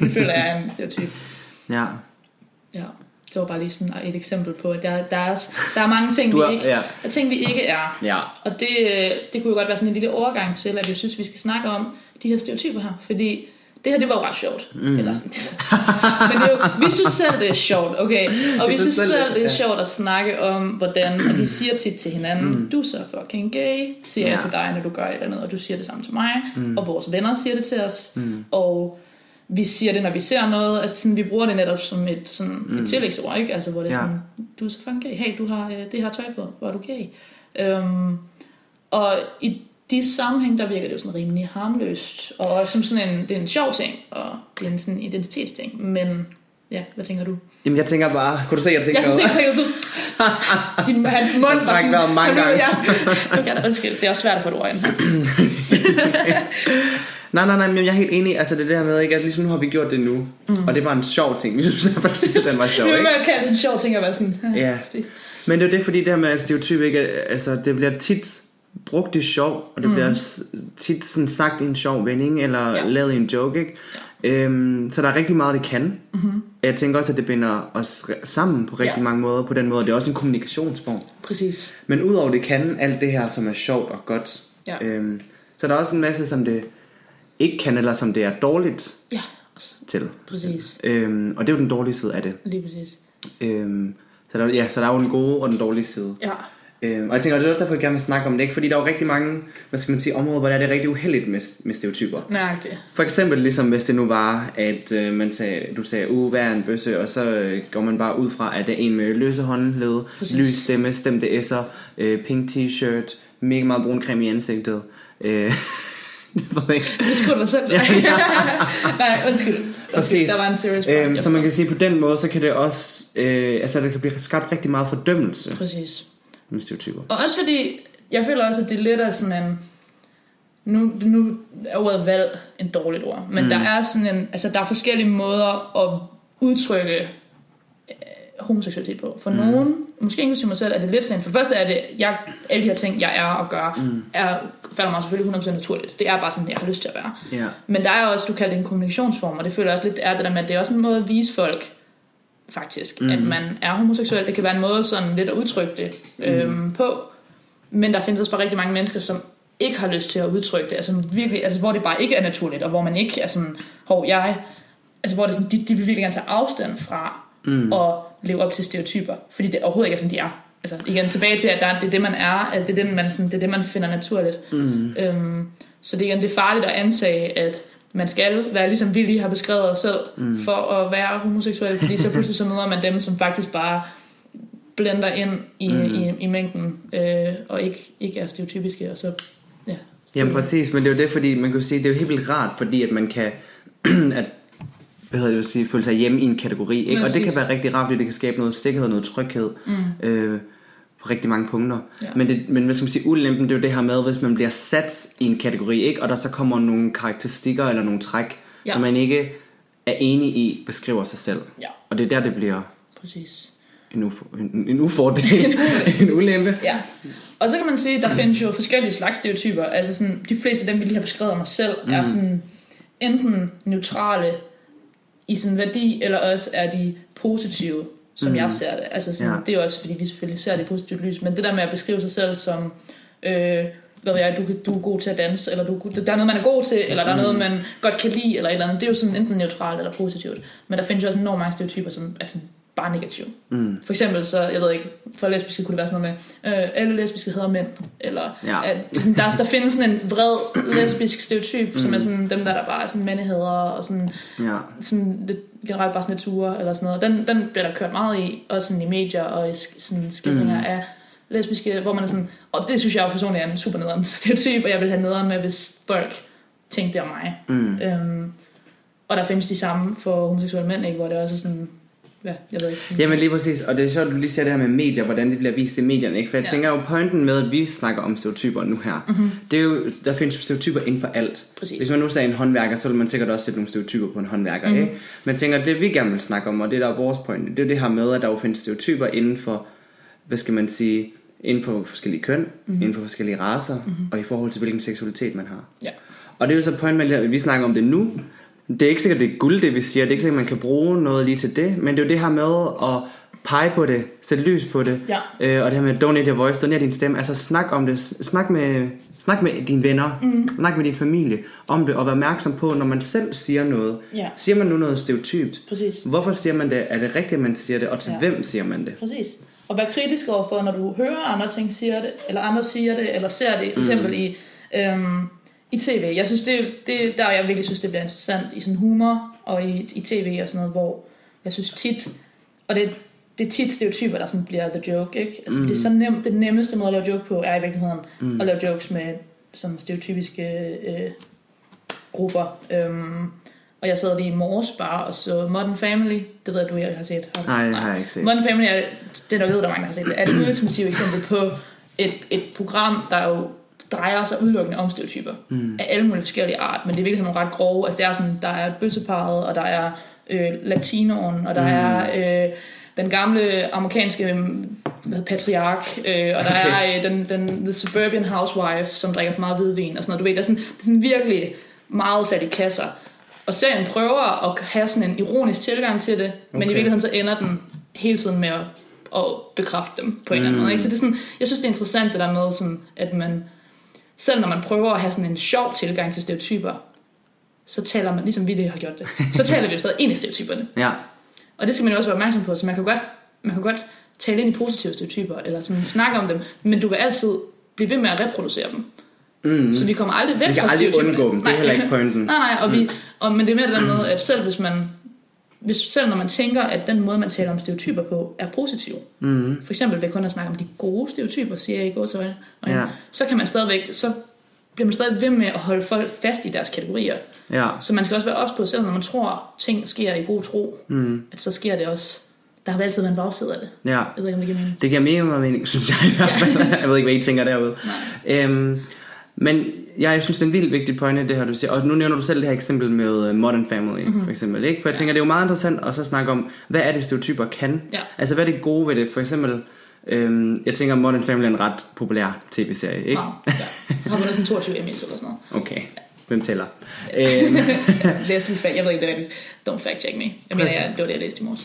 det føler jeg er en stereotyp. Ja. Ja, det var bare lige sådan et eksempel på, at der, der, er, der er mange ting, vi er- ikke, ja. er ting, vi ikke er. Ja. Og det, det kunne jo godt være sådan en lille overgang til, at jeg synes, vi skal snakke om de her stereotyper her. Fordi det her, det var jo ret sjovt. Mm. Eller sådan. Men det er jo, vi synes selv, det er sjovt, okay? Og vi, vi synes selv, det er sjovt at snakke om, hvordan, og de siger tit til hinanden, mm. du er så fucking gay, siger ja. jeg til dig, når du gør et eller andet, og du siger det samme til mig. Mm. Og vores venner siger det til os. Mm. Og vi siger det, når vi ser noget. Altså sådan, vi bruger det netop som et, sådan, mm. et tillægsord, ikke? Altså, hvor det er Ja. sådan, du er så fucking gay. Hey, du har øh, det her tøj på. Hvor er du gay? Øhm, og i de sammenhæng, der virker det jo sådan rimelig harmløst. Og også som sådan en, det er en sjov ting, og det er en sådan identitetsting. Men ja, hvad tænker du? Jamen, jeg tænker bare... Kunne du se, jeg tænker Jeg kan se, over? at du... Din hans mund var sådan... vejret mange gange. Ja, okay, undskyld, det er også svært at få det over ind. Nej, nej, nej, men jeg er helt enig. Altså, det er det her med, ikke? At ligesom nu har vi gjort det nu. Mm. Og det var en sjov ting. Vi synes i hvert fald, at den var sjov, ikke? jeg kalde det en sjov ting at være sådan... Ja. Men det er jo det, fordi det her med stereotyp, ikke? Altså, det bliver tit brugt i sjov, og det mm. bliver tit sådan sagt i en sjov vending, eller Ja. lavet i en joke, ikke? Øhm, så der er rigtig meget, det kan. Mm-hmm. Jeg tænker også, at det binder os sammen på rigtig Ja. mange måder. På den måde, det er også en kommunikationsform. Præcis. Men udover det kan alt det her, som er sjovt og godt, Ja. øhm, så er der også en masse, som det ikke kan, eller som det er dårligt Ja, til. præcis. Øhm, og det er jo den dårlige side af det. Lige præcis. Øhm, så, der, ja, så der er jo den gode og den dårlige side. Ja, Øhm, og jeg tænker, og det er også derfor, jeg gerne vil snakke om det, ikke? fordi der er jo rigtig mange, hvad skal man sige, områder, hvor det er, det rigtig uheldigt med, med stereotyper. nøjagtigt. For eksempel ligesom hvis det nu var, at øh, man sagde, du sagde, uh, hvad er en bøsse, og så øh, går man bare ud fra, at det er en med løse håndled, Præcis. lys stemme, stemte s'er, øh, pink t-shirt, mega meget brun creme i ansigtet. Øh, det skulle du selv. Ja, Nej, undskyld. Undskyld. Der var en serious point. Øhm, så man kan sige, på den måde, så kan det også, øh, altså der kan blive skabt rigtig meget fordømmelse. Præcis. Med stereotyper. Og også fordi, jeg føler også, at det er lidt af sådan en... Nu, nu er ordet valg en dårligt ord, men mm. der er sådan en... Altså, der er forskellige måder at udtrykke øh, homoseksualitet på. For mm. nogen, måske inklusive mig selv, er det lidt sådan, for det første er det, jeg, alle de her ting, jeg er og gør, mm. er, falder mig selvfølgelig 100% naturligt. Det er bare sådan, jeg har lyst til at være. Ja. Men der er også, du kalder det en kommunikationsform, og det føler jeg også lidt er det der med, at det er også en måde at vise folk, faktisk, mm. at man er homoseksuel. Det kan være en måde sådan lidt at udtrykke det øhm, på. Men der findes også bare rigtig mange mennesker, som ikke har lyst til at udtrykke det. Altså virkelig, altså hvor det bare ikke er naturligt, og hvor man ikke er sådan, hov, jeg... Altså hvor det sådan, de, de vil virkelig gerne tage afstand fra mm. at leve op til stereotyper. Fordi det overhovedet ikke er sådan, de er. Altså igen, tilbage til, at der, det er det, man er, at det er det, man, sådan, det er det, man finder naturligt. Mm. Øhm, så det, igen, det er farligt at antage, at man skal være ligesom vi lige har beskrevet os selv, mm. for at være homoseksuel, fordi så pludselig så møder man dem, som faktisk bare blender ind i, mm. i, i mængden, øh, og ikke, ikke er stereotypiske, og så, ja. Jamen præcis, men det er jo det, fordi man kan sige, det er jo helt vildt rart, fordi at man kan, at hvad hedder det, at sige, føle sig hjemme i en kategori, ikke? Ja, og det kan være rigtig rart, fordi det kan skabe noget sikkerhed, noget tryghed, mm. øh, på rigtig mange punkter. Ja. Men, det, men hvad skal man sige, ulempen, det er jo det her med, hvis man bliver sat i en kategori, ikke? og der så kommer nogle karakteristikker eller nogle træk, Ja. som man ikke er enig i, beskriver sig selv. Ja. Og det er der, det bliver Præcis. en, uf- en, en ufordel, en ulempe. Ja. Og så kan man sige, at der findes jo forskellige slags stereotyper. Altså sådan, de fleste af dem, vi lige har beskrevet om os selv, mm. er sådan enten neutrale i sådan værdi, eller også er de positive, som mm. jeg ser det. Altså sådan, Ja. det er jo også, fordi vi selvfølgelig ser det i positivt lys. Men det der med at beskrive sig selv som, øh, hvad ved jeg, du, du er god til at danse, eller du, der er noget, man er god til, eller der er noget, man godt kan lide, eller et eller andet. Det er jo sådan enten neutralt eller positivt. Men der findes jo også enormt mange stereotyper, som er sådan bare negative. Mm. For eksempel så, jeg ved ikke, for lesbiske kunne det være sådan noget med, øh, alle lesbiske hedder mænd, eller Ja. at, sådan, der, der findes sådan en vred lesbisk stereotyp, mm. som er sådan dem der, der bare er sådan mandehader, og sådan, Ja. sådan lidt, generelt bare sådan lidt ture, eller sådan noget. Den, den bliver der kørt meget i, også sådan i medier og i sådan skildringer mm. af lesbiske, hvor man er sådan, og det synes jeg jo personligt er en super nederen stereotyp, og jeg vil have nederen med, hvis folk tænkte det om mig. Mm. Øhm, og der findes de samme for homoseksuelle mænd, ikke, hvor det også er sådan, ja, jeg ved ikke. Jamen lige præcis, og det er sjovt, at du lige siger det her med medier, hvordan det bliver vist i medierne, ikke? For jeg Ja. tænker jo, pointen med, at vi snakker om stereotyper nu her, mm-hmm. det er jo, der findes jo stereotyper inden for alt. Præcis. Hvis man nu sagde en håndværker, så vil man sikkert også sætte nogle stereotyper på en håndværker, mm-hmm. ikke? Men tænker, det vi gerne vil snakke om, og det der er vores point, det er det her med, at der jo findes stereotyper inden for, hvad skal man sige, inden for forskellige køn, mm-hmm. inden for forskellige racer, mm-hmm. og i forhold til hvilken seksualitet man har. Ja. Og det er jo så point med, at vi snakker om det nu. Det er ikke sikkert, det er guld, det vi siger. Det er ikke sikkert, man kan bruge noget lige til det. Men det er jo det her med at pege på det, sætte lys på det. Ja. Øh, og det her med donate your voice, donere din stemme. Altså snak om det. Snak med, snak med dine venner. Mm. Snak med din familie om det. Og vær opmærksom på, når man selv siger noget. Ja. Siger man nu noget stereotypt? Præcis. Hvorfor siger man det? Er det rigtigt, at man siger det? Og til Ja. hvem siger man det? Præcis. Og vær kritisk overfor, når du hører andre ting siger det, eller andre siger det, eller ser det, for eksempel i, øhm, i tv. Jeg synes, det, det der jeg virkelig synes, det bliver interessant i sådan humor, og i, i tv og sådan noget, hvor jeg synes tit, og det, det er tit stereotyper, der sådan bliver the joke, ikke? Altså, mm. det er så nemt, det nemmeste måde at lave joke på, er i virkeligheden mm. at lave jokes med sådan stereotypiske øh, grupper. Øhm, og jeg sad lige i morges bare og så Modern Family. Det ved jeg, du ikke har set. Har du? Nej, det har jeg ikke set. Modern Family er, det der ved, der er mange, der har set det, er et ultimativt eksempel på et, et program, der jo drejer sig udelukkende om stereotyper mm. af alle mulige forskellige art, men det er virkelig nogle ret grove. Altså det er sådan, der er bøsseparet, og der er øh, latinoen, og der mm. er øh, den gamle amerikanske hvad, patriark, øh, og der Okay. er øh, den, den the suburban housewife, som drikker for meget hvidvin og sådan noget. Du ved, der er sådan, det er sådan virkelig meget sat i kasser. Og serien prøver at have sådan en ironisk tilgang til det, okay. men i virkeligheden så ender den hele tiden med at, at bekræfte dem på en eller anden måde. Ikke? Så det er sådan, jeg synes, det er interessant det der med, sådan, at man, selv når man prøver at have sådan en sjov tilgang til stereotyper, så taler man, ligesom vi det har gjort det, så taler vi jo stadig ind i stereotyperne. Ja. Og det skal man jo også være opmærksom på, så man kan godt, man kan godt tale ind i positive stereotyper, eller sådan snakke om dem, men du vil altid blive ved med at reproducere dem. Mm. Så vi kommer aldrig væk Vi kan fra aldrig stereotyperne. undgå dem. Det er Nej. heller ikke pointen. Nej, nej, og, vi, og, men det er mere det der med, at selv hvis man hvis, selv når man tænker, at den måde, man taler om stereotyper på, er positiv. Mm. For eksempel ved kun at snakke om de gode stereotyper, siger jeg i går så, Ja. så kan man stadigvæk, så bliver man stadig ved med at holde folk fast i deres kategorier. Ja. Så man skal også være ops på, selv når man tror, ting sker i god tro, Mm. at så sker det også der har vel altid været en bagside af det. Ja. Jeg ved ikke, om det giver mening. Det giver mega meget mening, synes jeg fald. jeg ved ikke, hvad I tænker derude. Øhm, men ja, jeg synes, det er en vildt vigtig pointe, det her, du siger. Og nu nævner du selv det her eksempel med uh, Modern Family, Mhm. mm-hmm. for eksempel. Ikke? For jeg tænker, det er jo meget interessant at så snakke om, hvad er det, stereotyper kan? Ja. Altså, hvad er det gode ved det? For eksempel, øhm, jeg tænker, Modern Family er en ret populær tv-serie, ikke? Wow, ja. Jeg har vundet sådan 22 Emmys eller sådan noget. Okay. Hvem tæller? øhm, læste fact, jeg ved ikke, det er rigtigt. Don't fact check me. Jeg mener, jeg, det var det, jeg læste i morges.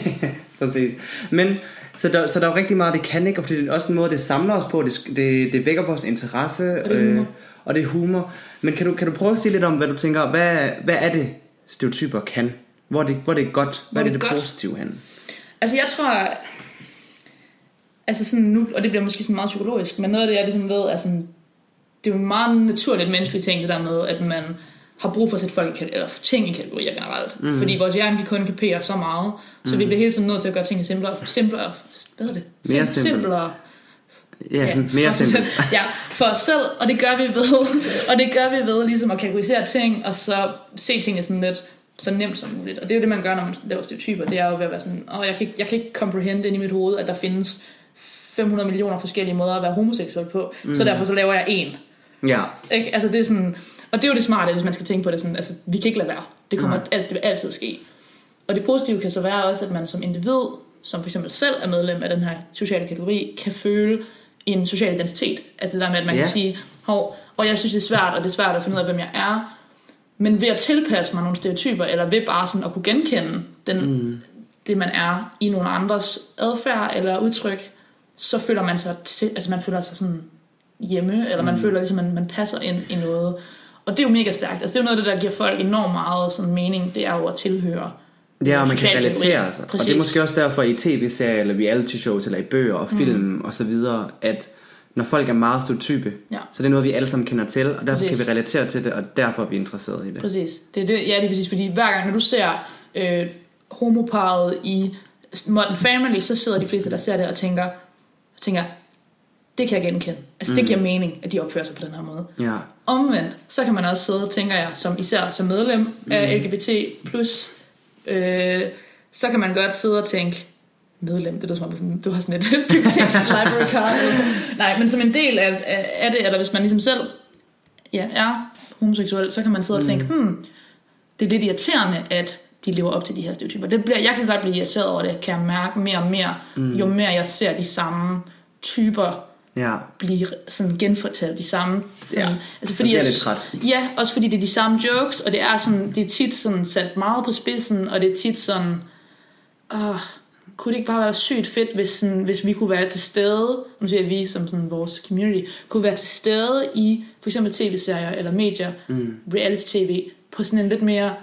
Præcis. Men, så der, så der er jo rigtig meget, det kan ikke, og det er også en måde, det samler os på, det, det, det vækker vores interesse. Og det er humor. Øh, og det er humor. Men kan du, kan du prøve at sige lidt om, hvad du tænker, hvad, hvad er det, stereotyper kan? Hvor er det, hvor er det godt? Hvor er det, det godt? positive hen? Altså jeg tror, altså sådan nu, og det bliver måske sådan meget psykologisk, men noget af det, jeg ligesom ved, er sådan, det er jo en meget naturligt menneskeligt ting, det der med, at man har brug for at sætte folk i eller ting i kategorier generelt. Mm. Fordi vores hjerne kan kun kapere så meget, så mm. vi bliver hele tiden nødt til at gøre tingene simplere, simplere, hvad hedder det? Mere Sim- simpelt. simplere. Ja, mere for os selv. simpelt. Ja, for os selv, og det gør vi ved, og det gør vi ved ligesom at kategorisere ting, og så se tingene sådan lidt så nemt som muligt. Og det er jo det, man gør, når man laver stereotyper. Det er jo ved at være sådan, åh, jeg kan, ikke, jeg kan ikke comprehende ind i mit hoved, at der findes 500 millioner forskellige måder at være homoseksuel på. Mm. Så derfor så laver jeg en. Ja, Ikke? Altså det er sådan, og det er jo det smarte, hvis man skal tænke på det sådan, altså vi kan ikke lade være. Det kommer Nej. alt, det vil altid ske. Og det positive kan så være også, at man som individ, som for eksempel selv er medlem af den her sociale kategori, kan føle en social identitet. Altså det der med, at man Ja. kan sige, Hov, og jeg synes det er svært, og det er svært at finde ud af, hvem jeg er. Men ved at tilpasse mig nogle stereotyper, eller ved bare sådan at kunne genkende den, mm. det, man er i nogle andres adfærd eller udtryk, så føler man sig, til, altså man føler sig sådan hjemme, eller man føler ligesom, man, man passer ind i noget. Og det er jo mega stærkt. Altså det er jo noget af det, der giver folk enormt meget sådan mening, det er jo at tilhøre. Ja, og man kan relatere sig. Og Præcis. det er måske også derfor i tv-serier, eller reality shows, eller i bøger og film mm. og så videre, at når folk er meget stereotype, Ja. så det er noget, vi alle sammen kender til, og derfor Præcis. kan vi relatere til det, og derfor er vi interesserede i det. Præcis. Det er det, ja, det er præcis, fordi hver gang, når du ser øh, homoparet i Modern Family, så sidder de fleste, der ser det og tænker, tænker det kan jeg genkende. Altså, det giver mening, at de opfører sig på den her måde. Ja. Omvendt, så kan man også sidde, tænker jeg, som især som medlem af LGBT+, øh, så kan man godt sidde og tænke, medlem, det er som om, du- har sådan et biblioteks library card. Nej, men som en del af, af, det, eller hvis man ligesom selv ja, er homoseksuel, så kan man sidde og tænke, hmm, det er lidt irriterende, at de lever op til de her stereotyper. Det bliver, jeg kan godt blive irriteret over det, kan jeg mærke mere og mere, mm. jo mere jeg ser de samme typer Ja. blive sådan genfortalt de samme sådan, Ja, altså så fordi jeg jeg, lidt træt. Ja, også fordi det er de samme jokes, og det er sådan, det er tit sådan sat meget på spidsen, og det er tit sådan, åh, kunne det ikke bare være sygt fedt, hvis, sådan, hvis vi kunne være til stede, nu siger jeg vi som sådan vores community, kunne være til stede i for eksempel tv-serier eller medier, mm. reality-tv, på sådan en lidt mere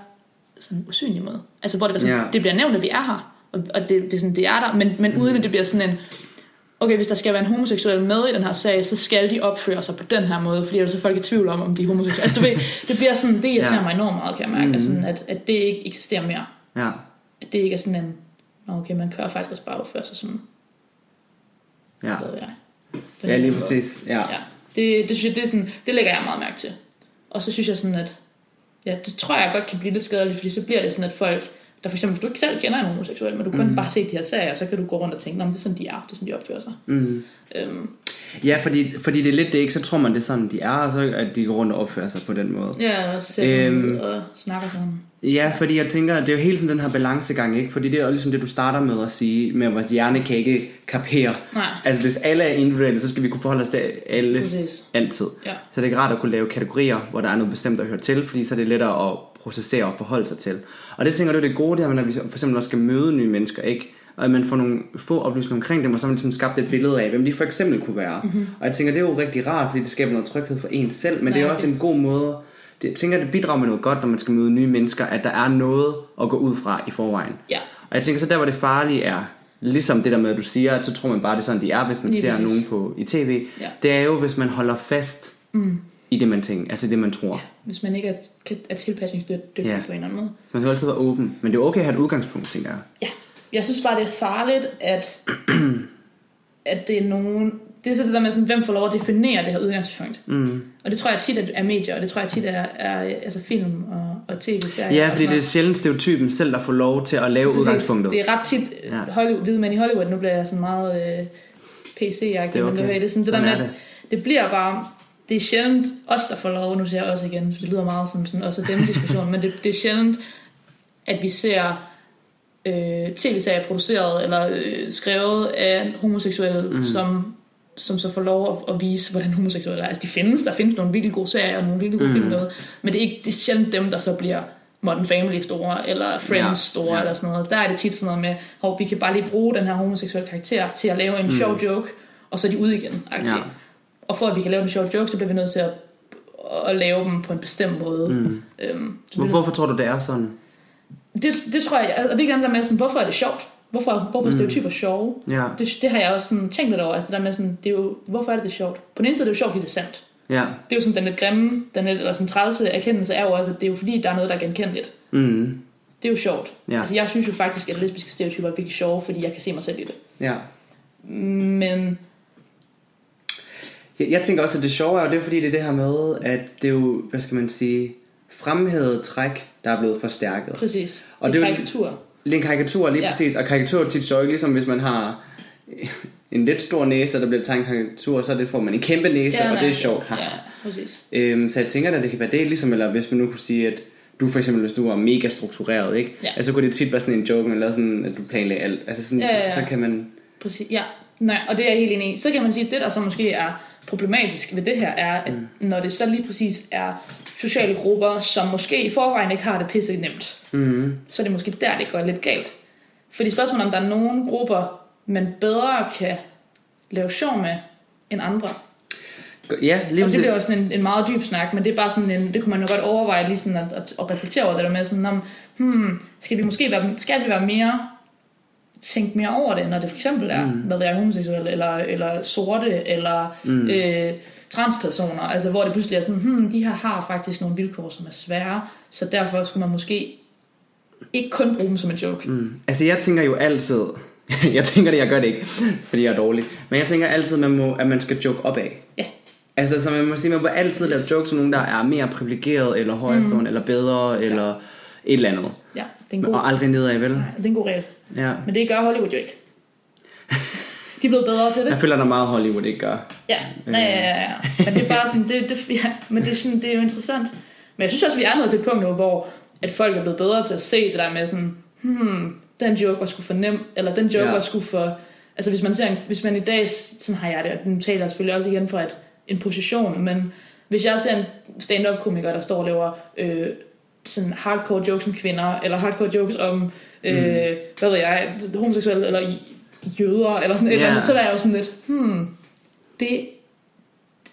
sådan usynlig måde. Altså hvor det, var sådan, Ja. det bliver nævnt, at vi er her, og, og det, det, er sådan, det er der, men, men uden at det bliver sådan en, okay, hvis der skal være en homoseksuel med i den her sag, så skal de opføre sig på den her måde, fordi ellers er folk i tvivl om, om de er homoseksuelle. Altså du ved, det bliver sådan, det irriterer Ja. mig enormt meget, kan jeg mærke, mm. altså, sådan, at, at det ikke eksisterer mere. Ja. At det ikke er sådan en, "Nå, okay, man kan faktisk også bare opføre sig som, Ja. hvad ved jeg. Ja, lige måde. præcis. Ja. Ja, det, det, synes jeg, det, er sådan, det lægger jeg meget mærke til. Og så synes jeg sådan, at ja, det tror jeg godt kan blive lidt skadeligt, fordi så bliver det sådan, at folk, der for eksempel, hvis du ikke selv kender en homoseksuel, men du kun mm. bare set de her serier, så kan du gå rundt og tænke, "Nå, men det er sådan, de er, det er sådan, de opfører sig. Mm. Øhm, Ja, fordi, fordi det er lidt det ikke, så tror man det er sådan, de er, og så at de går rundt og opfører sig på den måde. ja, og ser Øhm. og snakker sådan. Ja, fordi jeg tænker, det er jo hele tiden den her balancegang, ikke? Fordi det er jo ligesom det, du starter med at sige, med at vores hjerne kan ikke kapere. Nej. Altså hvis alle er individuelle, så skal vi kunne forholde os til alle Præcis. altid. Ja. Så det er ikke rart at kunne lave kategorier, hvor der er noget bestemt, der hører til, fordi så er det lettere at processere og forholde sig til. Og det tænker du, det er gode, det her, at vi for eksempel også skal møde nye mennesker, ikke? Og at man får nogle få oplysninger omkring dem, og så har man ligesom skabt et billede af, hvem de for eksempel kunne være. Mm-hmm. Og jeg tænker, det er jo rigtig rart, fordi det skaber noget tryghed for en selv, men det er Ja, også det- en god måde, det, jeg tænker, det bidrager med noget godt, når man skal møde nye mennesker, at der er noget at gå ud fra i forvejen. Ja, Og jeg tænker så der, hvor det farlige er, ligesom det der med, at du siger, at så tror man bare, det er sådan, de er, hvis man Lige ser præcis. nogen på i tv. Ja. Det er jo, hvis man holder fast mm. i det, man tænker, altså det, man tror. Hvis man ikke er, er tilpasningsdygtig Ja. på en eller anden måde. Så man skal altid være åben. Men det er okay at have et udgangspunkt, tænker jeg. Ja, jeg synes bare, det er farligt, at, at det er nogen, det er så det der med, sådan, hvem får lov at definere det her udgangspunkt. Mm. Og det tror jeg tit er, er medier, og det tror jeg tit er, er altså film og, og tv-serier. Ja, fordi det er sjældent stereotypen selv, der får lov til at lave Præcis. udgangspunktet. Det er ret tit Ja. Hollywood, hvide mænd i Hollywood, nu bliver jeg sådan meget øh, PC-agtig, Det er men okay. det, det, er sådan, det der med, at det bliver bare, det er sjældent os, der får lov, nu siger jeg også igen, for det lyder meget som sådan også dem diskussion, men det, det er sjældent, at vi ser øh, tv-serier produceret eller øh, skrevet af homoseksuelle, mm. som, som så får lov at, at vise, hvordan homoseksuelle er. Altså de findes, der findes nogle virkelig gode serier og nogle virkelig gode mm. film noget, men det er, ikke, det er sjældent dem, der så bliver Modern Family store, eller Friends Ja, store, ja. eller sådan noget. Der er det tit sådan noget med, at vi kan bare lige bruge den her homoseksuelle karakter til at lave en mm. sjov joke, og så er de ude igen. Ja. Ja. Og for at vi kan lave en sjov joke, så bliver vi nødt til at, at lave dem på en bestemt måde. Mm. Øhm, så Hvorfor tror du, det er sådan? det, det tror jeg, og det er igen der med sådan, hvorfor er det sjovt? Hvorfor, hvorfor er stereotyper sjove? Ja, Det, det har jeg også sådan tænkt lidt over, altså det der med sådan, det er jo, hvorfor er det det sjovt? På den ene side er det jo sjovt, fordi det er sandt. ja. Det er jo sådan den lidt grimme, den lidt, eller sådan trælse erkendelse er jo også, at det er jo fordi, der er noget, der er genkendeligt. Mm. Det er jo sjovt. Ja. Altså jeg synes jo faktisk, at lesbiske stereotyper er virkelig sjove, fordi jeg kan se mig selv i det. ja. Men Jeg, jeg tænker også, at det sjove er jo, det er fordi, det er det her med, at det er jo, hvad skal man sige, fremhævet træk, der er blevet forstærket. præcis, Og det er jo- karikatur. Det er en karikatur lige ja. Præcis, og karikatur er tit sjovt, ligesom hvis man har en lidt stor næse, og der bliver tegnet karikatur, så det, får man en kæmpe næse, ja, og det er sjovt. Ja, præcis. Øhm, så jeg tænker at det kan være det, ligesom eller hvis man nu kunne sige, at du for eksempel, hvis du var mega struktureret, ikke? Ja. Altså, så kunne det tit være sådan en joke, man lavede sådan, at du planlagde alt. Altså sådan, Ja, ja, ja. Så, så, kan man... Præcis, ja. Nej, og det er jeg helt enig i. Så kan man sige, at det, der så måske er problematisk ved det her, er, at mm. når det så lige præcis er sociale grupper, som måske i forvejen ikke har det pisse nemt, Mm, så er det måske der, det går lidt galt. Fordi spørgsmålet om der er nogle grupper, man bedre kan lave sjov med end andre. ja, lige Og det bliver jo sådan en, en meget dyb snak, men det er bare sådan en, det kunne man jo godt overveje lige sådan at, at, at reflektere over det der med sådan, om, hmm, skal vi måske være, skal vi være mere, tænke mere over det, når det for eksempel er, mm. hvad ved jeg, homoseksuelle, eller, eller sorte, eller mm. øh, transpersoner, altså hvor det pludselig er sådan, hmm, de her har faktisk nogle vilkår, som er svære, så derfor skulle man måske ikke kun bruge dem som en joke. Mm. Altså, jeg tænker jo altid... jeg tænker det, jeg gør det ikke, fordi jeg er dårlig. Men jeg tænker altid, man må, at man skal joke opad. Ja. Altså, så man må sige, man må altid lave jokes om nogen, der er mere privilegeret, eller højrestående, mm. eller bedre, eller et eller andet. Ja, det er en god, Og aldrig nedad, vel? nej, det er en god regel. Ja. Men det gør Hollywood jo ikke. De er blevet bedre til det. Jeg føler, der er meget Hollywood ikke gør. Ja, ja, ja, ja, ja. Men det er bare sådan, det, det, ja, men det er, sådan, det er jo interessant. Men jeg synes også, vi er nået til et punkt nu, hvor at folk er blevet bedre til at se det der med sådan, hmm, den joke var sgu for nem, eller den joke Ja. var sgu for... Altså hvis man, ser en, hvis man i dag, sådan har jeg det, og nu taler selvfølgelig også igen fra et, en position, men hvis jeg ser en stand-up-komiker, der står og laver øh, sådan hardcore jokes om kvinder, eller hardcore jokes om, øh, Mm. hvad ved jeg, homoseksuelle, eller jøder, eller sådan et eller Ja. andet, så er jeg jo sådan lidt, hmm, det,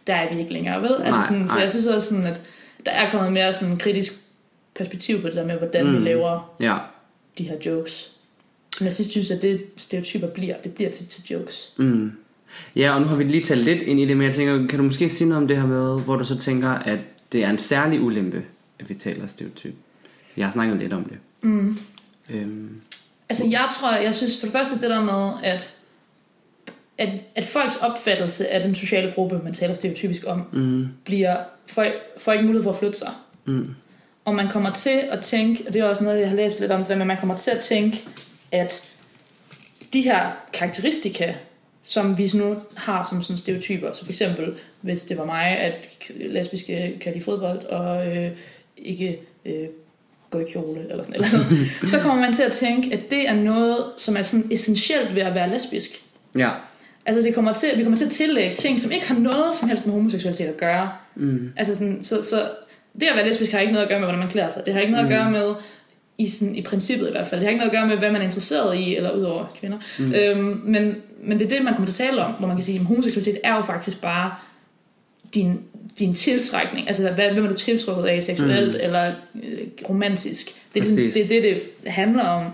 der er vi ikke længere, vel? Altså Nej, sådan, så nej. jeg synes også sådan, at der er kommet mere sådan kritisk perspektiv på det der med, hvordan. Mm. vi laver Ja. de her jokes. Men jeg synes, synes at det stereotyper bliver, det bliver til, til jokes. Mm. Ja, og nu har vi lige talt lidt ind i det, men jeg tænker, kan du måske sige noget om det her med, hvor du så tænker, at det er en særlig ulempe, at vi taler stereotyp? Jeg har snakket lidt om det. Mm. Øhm, Altså jeg tror, jeg synes for det første det der med, at, at, at folks opfattelse af den sociale gruppe, man taler stereotypisk om, mm, bliver, får, får ikke mulighed for at flytte sig. mm, Og man kommer til at tænke, og det er også noget, jeg har læst lidt om det der, men man kommer til at tænke, at de her karakteristika, som vi nu har som sådan stereotyper, så for eksempel, hvis det var mig, at lesbiske kan lide fodbold, og øh, ikke øh, gå i kjole, eller sådan eller så kommer man til at tænke, at det er noget, som er sådan essentielt ved at være lesbisk. ja. Altså det kommer til, vi kommer til at tillægge ting, som ikke har noget som helst med homoseksualitet at gøre. Mm, Altså sådan, så, så det at være lesbisk har ikke noget at gøre med, hvordan man klæder sig. Det har ikke noget mm. at gøre med, i, sådan, i princippet i hvert fald, det har ikke noget at gøre med, hvad man er interesseret i, eller udover kvinder. Mm. Øhm, men, men det er det, man kommer til at tale om, hvor man kan sige, at homoseksualitet er jo faktisk bare din, din tiltrækning. Altså, hvad, hvem er du tiltrukket af seksuelt mm. eller øh, romantisk? Det er, ligesom, det er det, det handler om.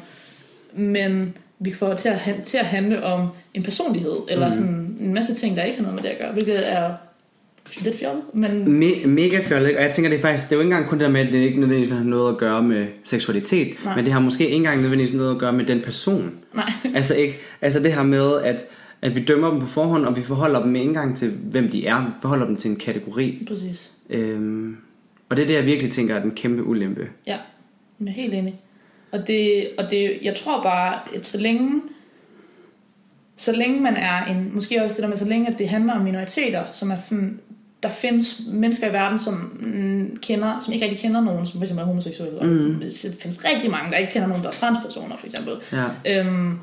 Men vi får det til at, til at handle om en personlighed, eller Mm. sådan en masse ting, der ikke har noget med det at gøre, hvilket er lidt fjollet, men Me- mega fjollet, og jeg tænker, det er faktisk, det er jo ikke engang kun det der med, at det ikke nødvendigvis har noget at gøre med seksualitet, Nej. men det har måske ikke engang nødvendigvis noget at gøre med den person. nej. altså ikke, altså det her med, at At vi dømmer dem på forhånd, og vi forholder dem med indgang til, hvem de er. Vi forholder dem til en kategori. Præcis. Øhm, og det er det, jeg virkelig tænker er den kæmpe ulempe. Ja, jeg er helt enig. Og det, og det, jeg tror bare, at så længe, så længe man er en, måske også det der med, så længe at det handler om minoriteter, som er, sådan- der findes mennesker i verden, som mm, kender, som ikke rigtig kender nogen, som eksempel er homoseksuelle. Og Mm. der findes rigtig mange, der ikke kender nogen, der er transpersoner, for eksempel. Ja. Øhm,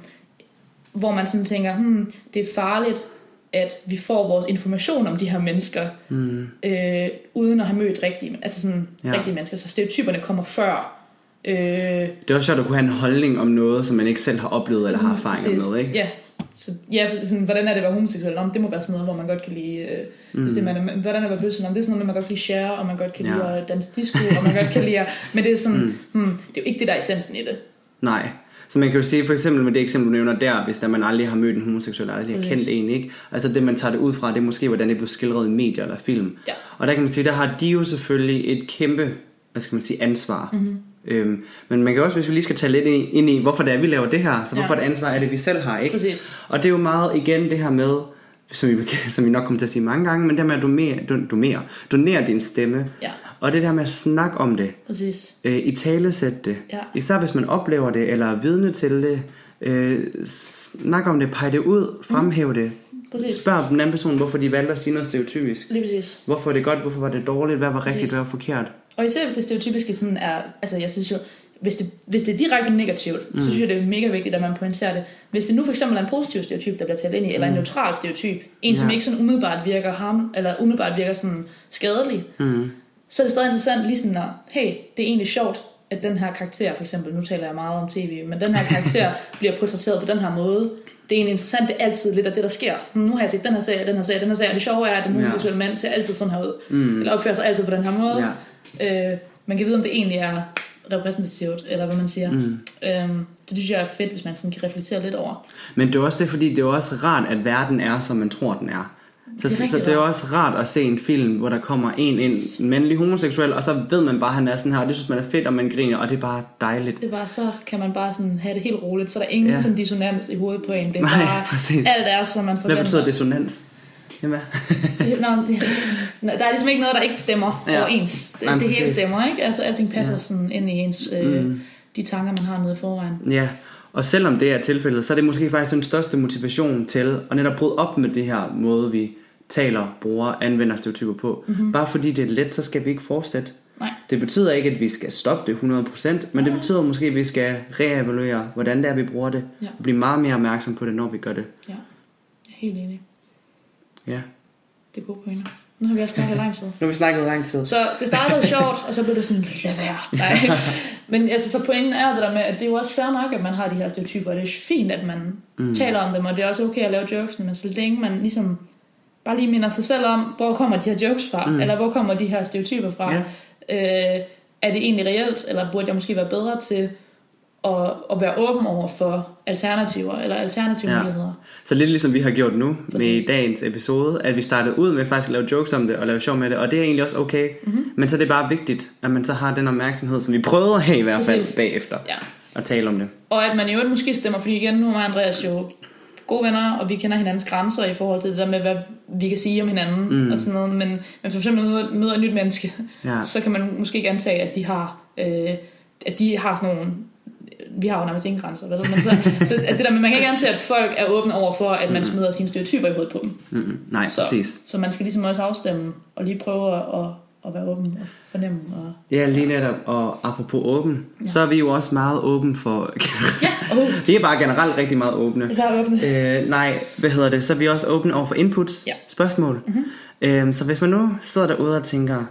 hvor man sådan tænker, hmm, det er farligt, at vi får vores information om de her mennesker, Mm. øh, uden at have mødt rigtige, altså sådan Ja. rigtige mennesker. Så stereotyperne kommer før. Øh, Det er også sjovt at kunne have en holdning om noget, som man ikke selv har oplevet eller har erfaringer præcis. med, ikke? Ja. Så, ja, sådan, hvordan er det at være homoseksuel? Om det må være sådan noget, hvor man godt kan lide... Øh, mm. hvis det, man hvordan er det at være bøsse? Om det er sådan noget, man godt kan lide share, og man godt kan Ja. lide at danse disco, og man godt kan lide at, Men det er sådan, mm. hmm, det er jo ikke det, der er essensen i det. Nej. Så man kan jo sige for eksempel med det eksempel, du nævner der, hvis der man aldrig har mødt en homoseksuel, aldrig har kendt en, ikke? Altså det, man tager det ud fra, det er måske, hvordan det blev skildret i medier eller film. Ja. Og der kan man sige, der har de jo selvfølgelig et kæmpe, hvad skal man sige, ansvar. Mhm. Mm-hmm. Øhm, men man kan også, hvis vi lige skal tage lidt ind i, ind i hvorfor det er, vi laver det her, så Ja. hvorfor det ansvar er det, vi selv har, ikke? Præcis. Og det er jo meget igen det her med, som vi, som vi nok kommer til at sige mange gange, men det med at donere, don, donere, donere din stemme. Ja. Og det der med at snakke om det, Præcis. øh, i talesætte det. Ja. Især hvis man oplever det, eller er vidne til det. Øh, snak om det, pege det ud, fremhæve det. Præcis. Spørg den anden person, hvorfor de valgte at sige noget stereotypisk. Lige præcis. Hvorfor er det godt, hvorfor var det dårligt, hvad var rigtigt, Præcis. hvad var forkert. Og især hvis det stereotypiske sådan er, altså jeg synes jo, hvis det, hvis det er direkte negativt, mm. så synes jeg, det er mega vigtigt, at man pointerer det. Hvis det nu for eksempel er en positiv stereotyp, der bliver talt ind i, eller en neutral stereotyp, en som Ja. ikke sådan umiddelbart virker harm, eller umiddelbart virker sådan skadelig, Mm. Så er det stadig interessant lige sådan, at, hey, det er egentlig sjovt, at den her karakter, for eksempel, nu taler jeg meget om tv, men den her karakter bliver portrætteret på den her måde. Det er egentlig interessant, det er altid lidt af det, der sker. Hmm, Nu har jeg set den her serie, den her serie, den her serie, og det sjove er, at den Ja. homoseksuelle mand ser altid sådan her ud. Mm. Eller opfører sig altid på den her måde. Ja. Øh, man kan vide, om det egentlig er repræsentativt, eller hvad man siger. Mm. Øhm, det synes jeg er fedt, hvis man sådan kan reflektere lidt over. Men det er også det, fordi det er også rart, at verden er, som man tror, den er. Så, Det er så, så det er jo også rart at se en film, hvor der kommer en ind, en mandlig homoseksuel, og så ved man bare, at han er sådan her, og det synes man er fedt, og man griner, og det er bare dejligt. Det er bare, så kan man bare sådan have det helt roligt, så der er ingen Ja. sådan dissonans i hovedet på en. Det er Nej, bare, præcis. alt er, som man forventer. Hvad betyder dissonans? Jamen, Nå, der er ligesom ikke noget, der ikke stemmer Ja. overens. Det, Nej, det hele stemmer, ikke? Altså, alting passer Ja. ja. sådan ind i ens, øh, Mm. de tanker, man har nede i forvejen. Ja, og selvom det er tilfældet, så er det måske faktisk den største motivation til at netop bryde op med det her måde, vi taler, bruger, anvender stereotyper på. Mm-hmm. Bare fordi det er let, så skal vi ikke fortsætte. Nej. Det betyder ikke, at vi skal stoppe det 100%, men det betyder måske, at vi skal reevaluere, hvordan det er, vi bruger det. Ja. Og blive meget mere opmærksom på det, når vi gør det. Ja, jeg er helt enig. Ja. Det er gode pointer. Nu har vi også snakket lang tid. Nu har vi snakket lang tid. Så det startede sjovt, og så blev det sådan, lad være. Nej. Men altså, så pointen er det der med, at det er jo også fair nok, at man har de her stereotyper, og det er fint, at man mm. taler om dem, og det er også okay at lave jokes, men så længe man ligesom bare lige minder sig selv om, hvor kommer de her jokes fra, Mm. eller hvor kommer de her stereotyper fra. Ja. Øh, er det egentlig reelt, eller burde jeg måske være bedre til at, at være åben over for alternativer, eller alternative Ja. muligheder? Så lidt ligesom vi har gjort nu med Præcis. dagens episode, at vi startede ud med faktisk at lave jokes om det og lave sjov med det, og det er egentlig også okay. Mhm. Mm-hmm. Men så er det bare vigtigt, at man så har den opmærksomhed, som vi prøvede at have i hvert fald Præcis. bagefter, Ja. at tale om det. Og at man i øvrigt måske stemmer, fordi igen, nu og Andreas jo gode venner, og vi kender hinandens grænser i forhold til det der med, hvad vi kan sige om hinanden Mm. mm. og sådan noget. Men, men for eksempel møder, møder et nyt menneske, Ja. så kan man måske ikke antage, at de har, øh, at de har sådan nogle vi har jo nærmest ingen grænser, vel? Men så, så at det der med, man kan ikke antage, at folk er åbne over for, at man smider sine stereotyper i hovedet på dem. Mm-hmm. Nej, Så, præcis. så man skal ligesom også afstemme, og lige prøve at, at, at være åben og fornemme. Og... Ja, lige netop. Og apropos åben, ja. så er vi jo også meget åben for... Ja, oh, vi er bare generelt rigtig meget åbne. det er åbne. Øh, nej, hvad hedder det? Så er vi også åbne over for inputs, Ja. spørgsmål. Mm-hmm. Øh, så hvis man nu sidder derude og tænker,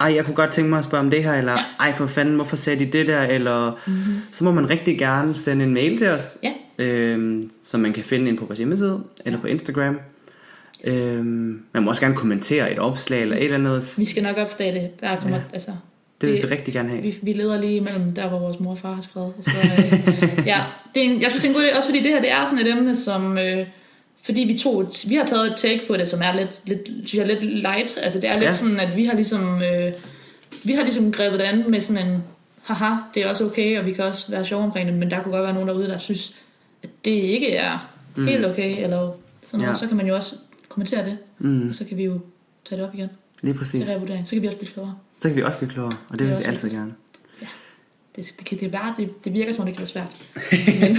ej, jeg kunne godt tænke mig at spørge om det her, eller Ja. ej, for fanden, hvorfor sagde de det der, eller mm-hmm. så må man rigtig gerne sende en mail til os, Ja. øh, som man kan finde ind på vores hjemmeside, eller på Instagram. Øh, man må også gerne kommentere et opslag, eller et eller andet. Vi skal nok opdage det. Der kommer, ja. altså, Det vil vi rigtig gerne have. Vi, vi leder lige imellem der, hvor vores mor og far har skrevet. Så, øh, ja, det er en, jeg synes, det er en god idé, også fordi det her det er sådan et emne, som... Øh, fordi vi, tog, et- vi har taget et take på det, som er lidt, lidt, synes jeg, lidt light. Altså det er lidt Ja. sådan, at vi har ligesom... Øh, vi har ligesom grebet det an med sådan en... Haha, det er også okay, og vi kan også være sjove omkring det, men der kunne godt være nogen derude, der synes, at det ikke er helt okay, eller Sådan noget. Ja. Så kan man jo også kommentere det, Mm, og så kan vi jo tage det op igen lige til præcis. revurdering. Så kan vi også blive klogere. Så kan vi også blive klogere, og det Det er vil vi altid gerne. Det, det, kan, det, er bare, det, det virker som om, det kan være svært. Men,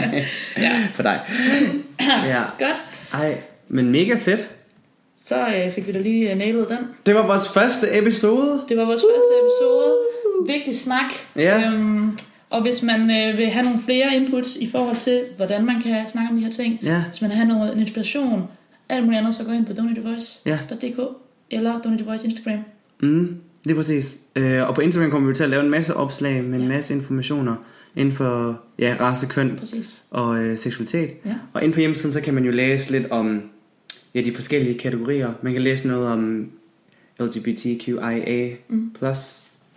ja, For dig. ja. godt. Ej, men mega fedt. Så øh, fik vi da lige øh, nailet den. Det var vores første episode. Det var vores første episode. Vigtig snak. Ja. Øhm, og hvis man øh, vil have nogle flere inputs i forhold til, hvordan man kan snakke om de her ting, Ja. hvis man vil have noget en inspiration, alt muligt andet, så gå ind på donatyourvoice.dk Ja. eller Donate Voice Instagram. Mm, lige præcis. Øh, og på Instagram kommer vi til at lave en masse opslag med en masse informationer inden for ja, race, køn Præcis. og øh, seksualitet. Ja. Og inde på hjemmesiden, så kan man jo læse lidt om ja, de forskellige kategorier. Man kan læse noget om LGBTQIA+, Mm.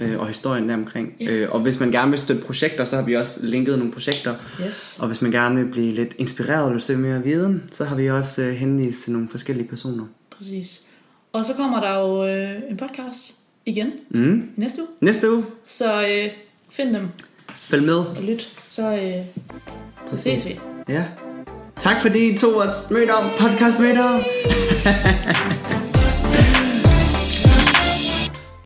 Øh, og historien deromkring. Ja. Øh, og hvis man gerne vil støtte projekter, så har vi også linket nogle projekter. Yes. Og hvis man gerne vil blive lidt inspireret eller søge mere viden, så har vi også øh, henvist til nogle forskellige personer. Præcis. Og så kommer der jo øh, en podcast igen Mm. næste uge. Næste uge, Så øh, find dem følg med. og lyt. Så, øh, så ses vi. Ja. Tak fordi I tog os mødt om podcast møder.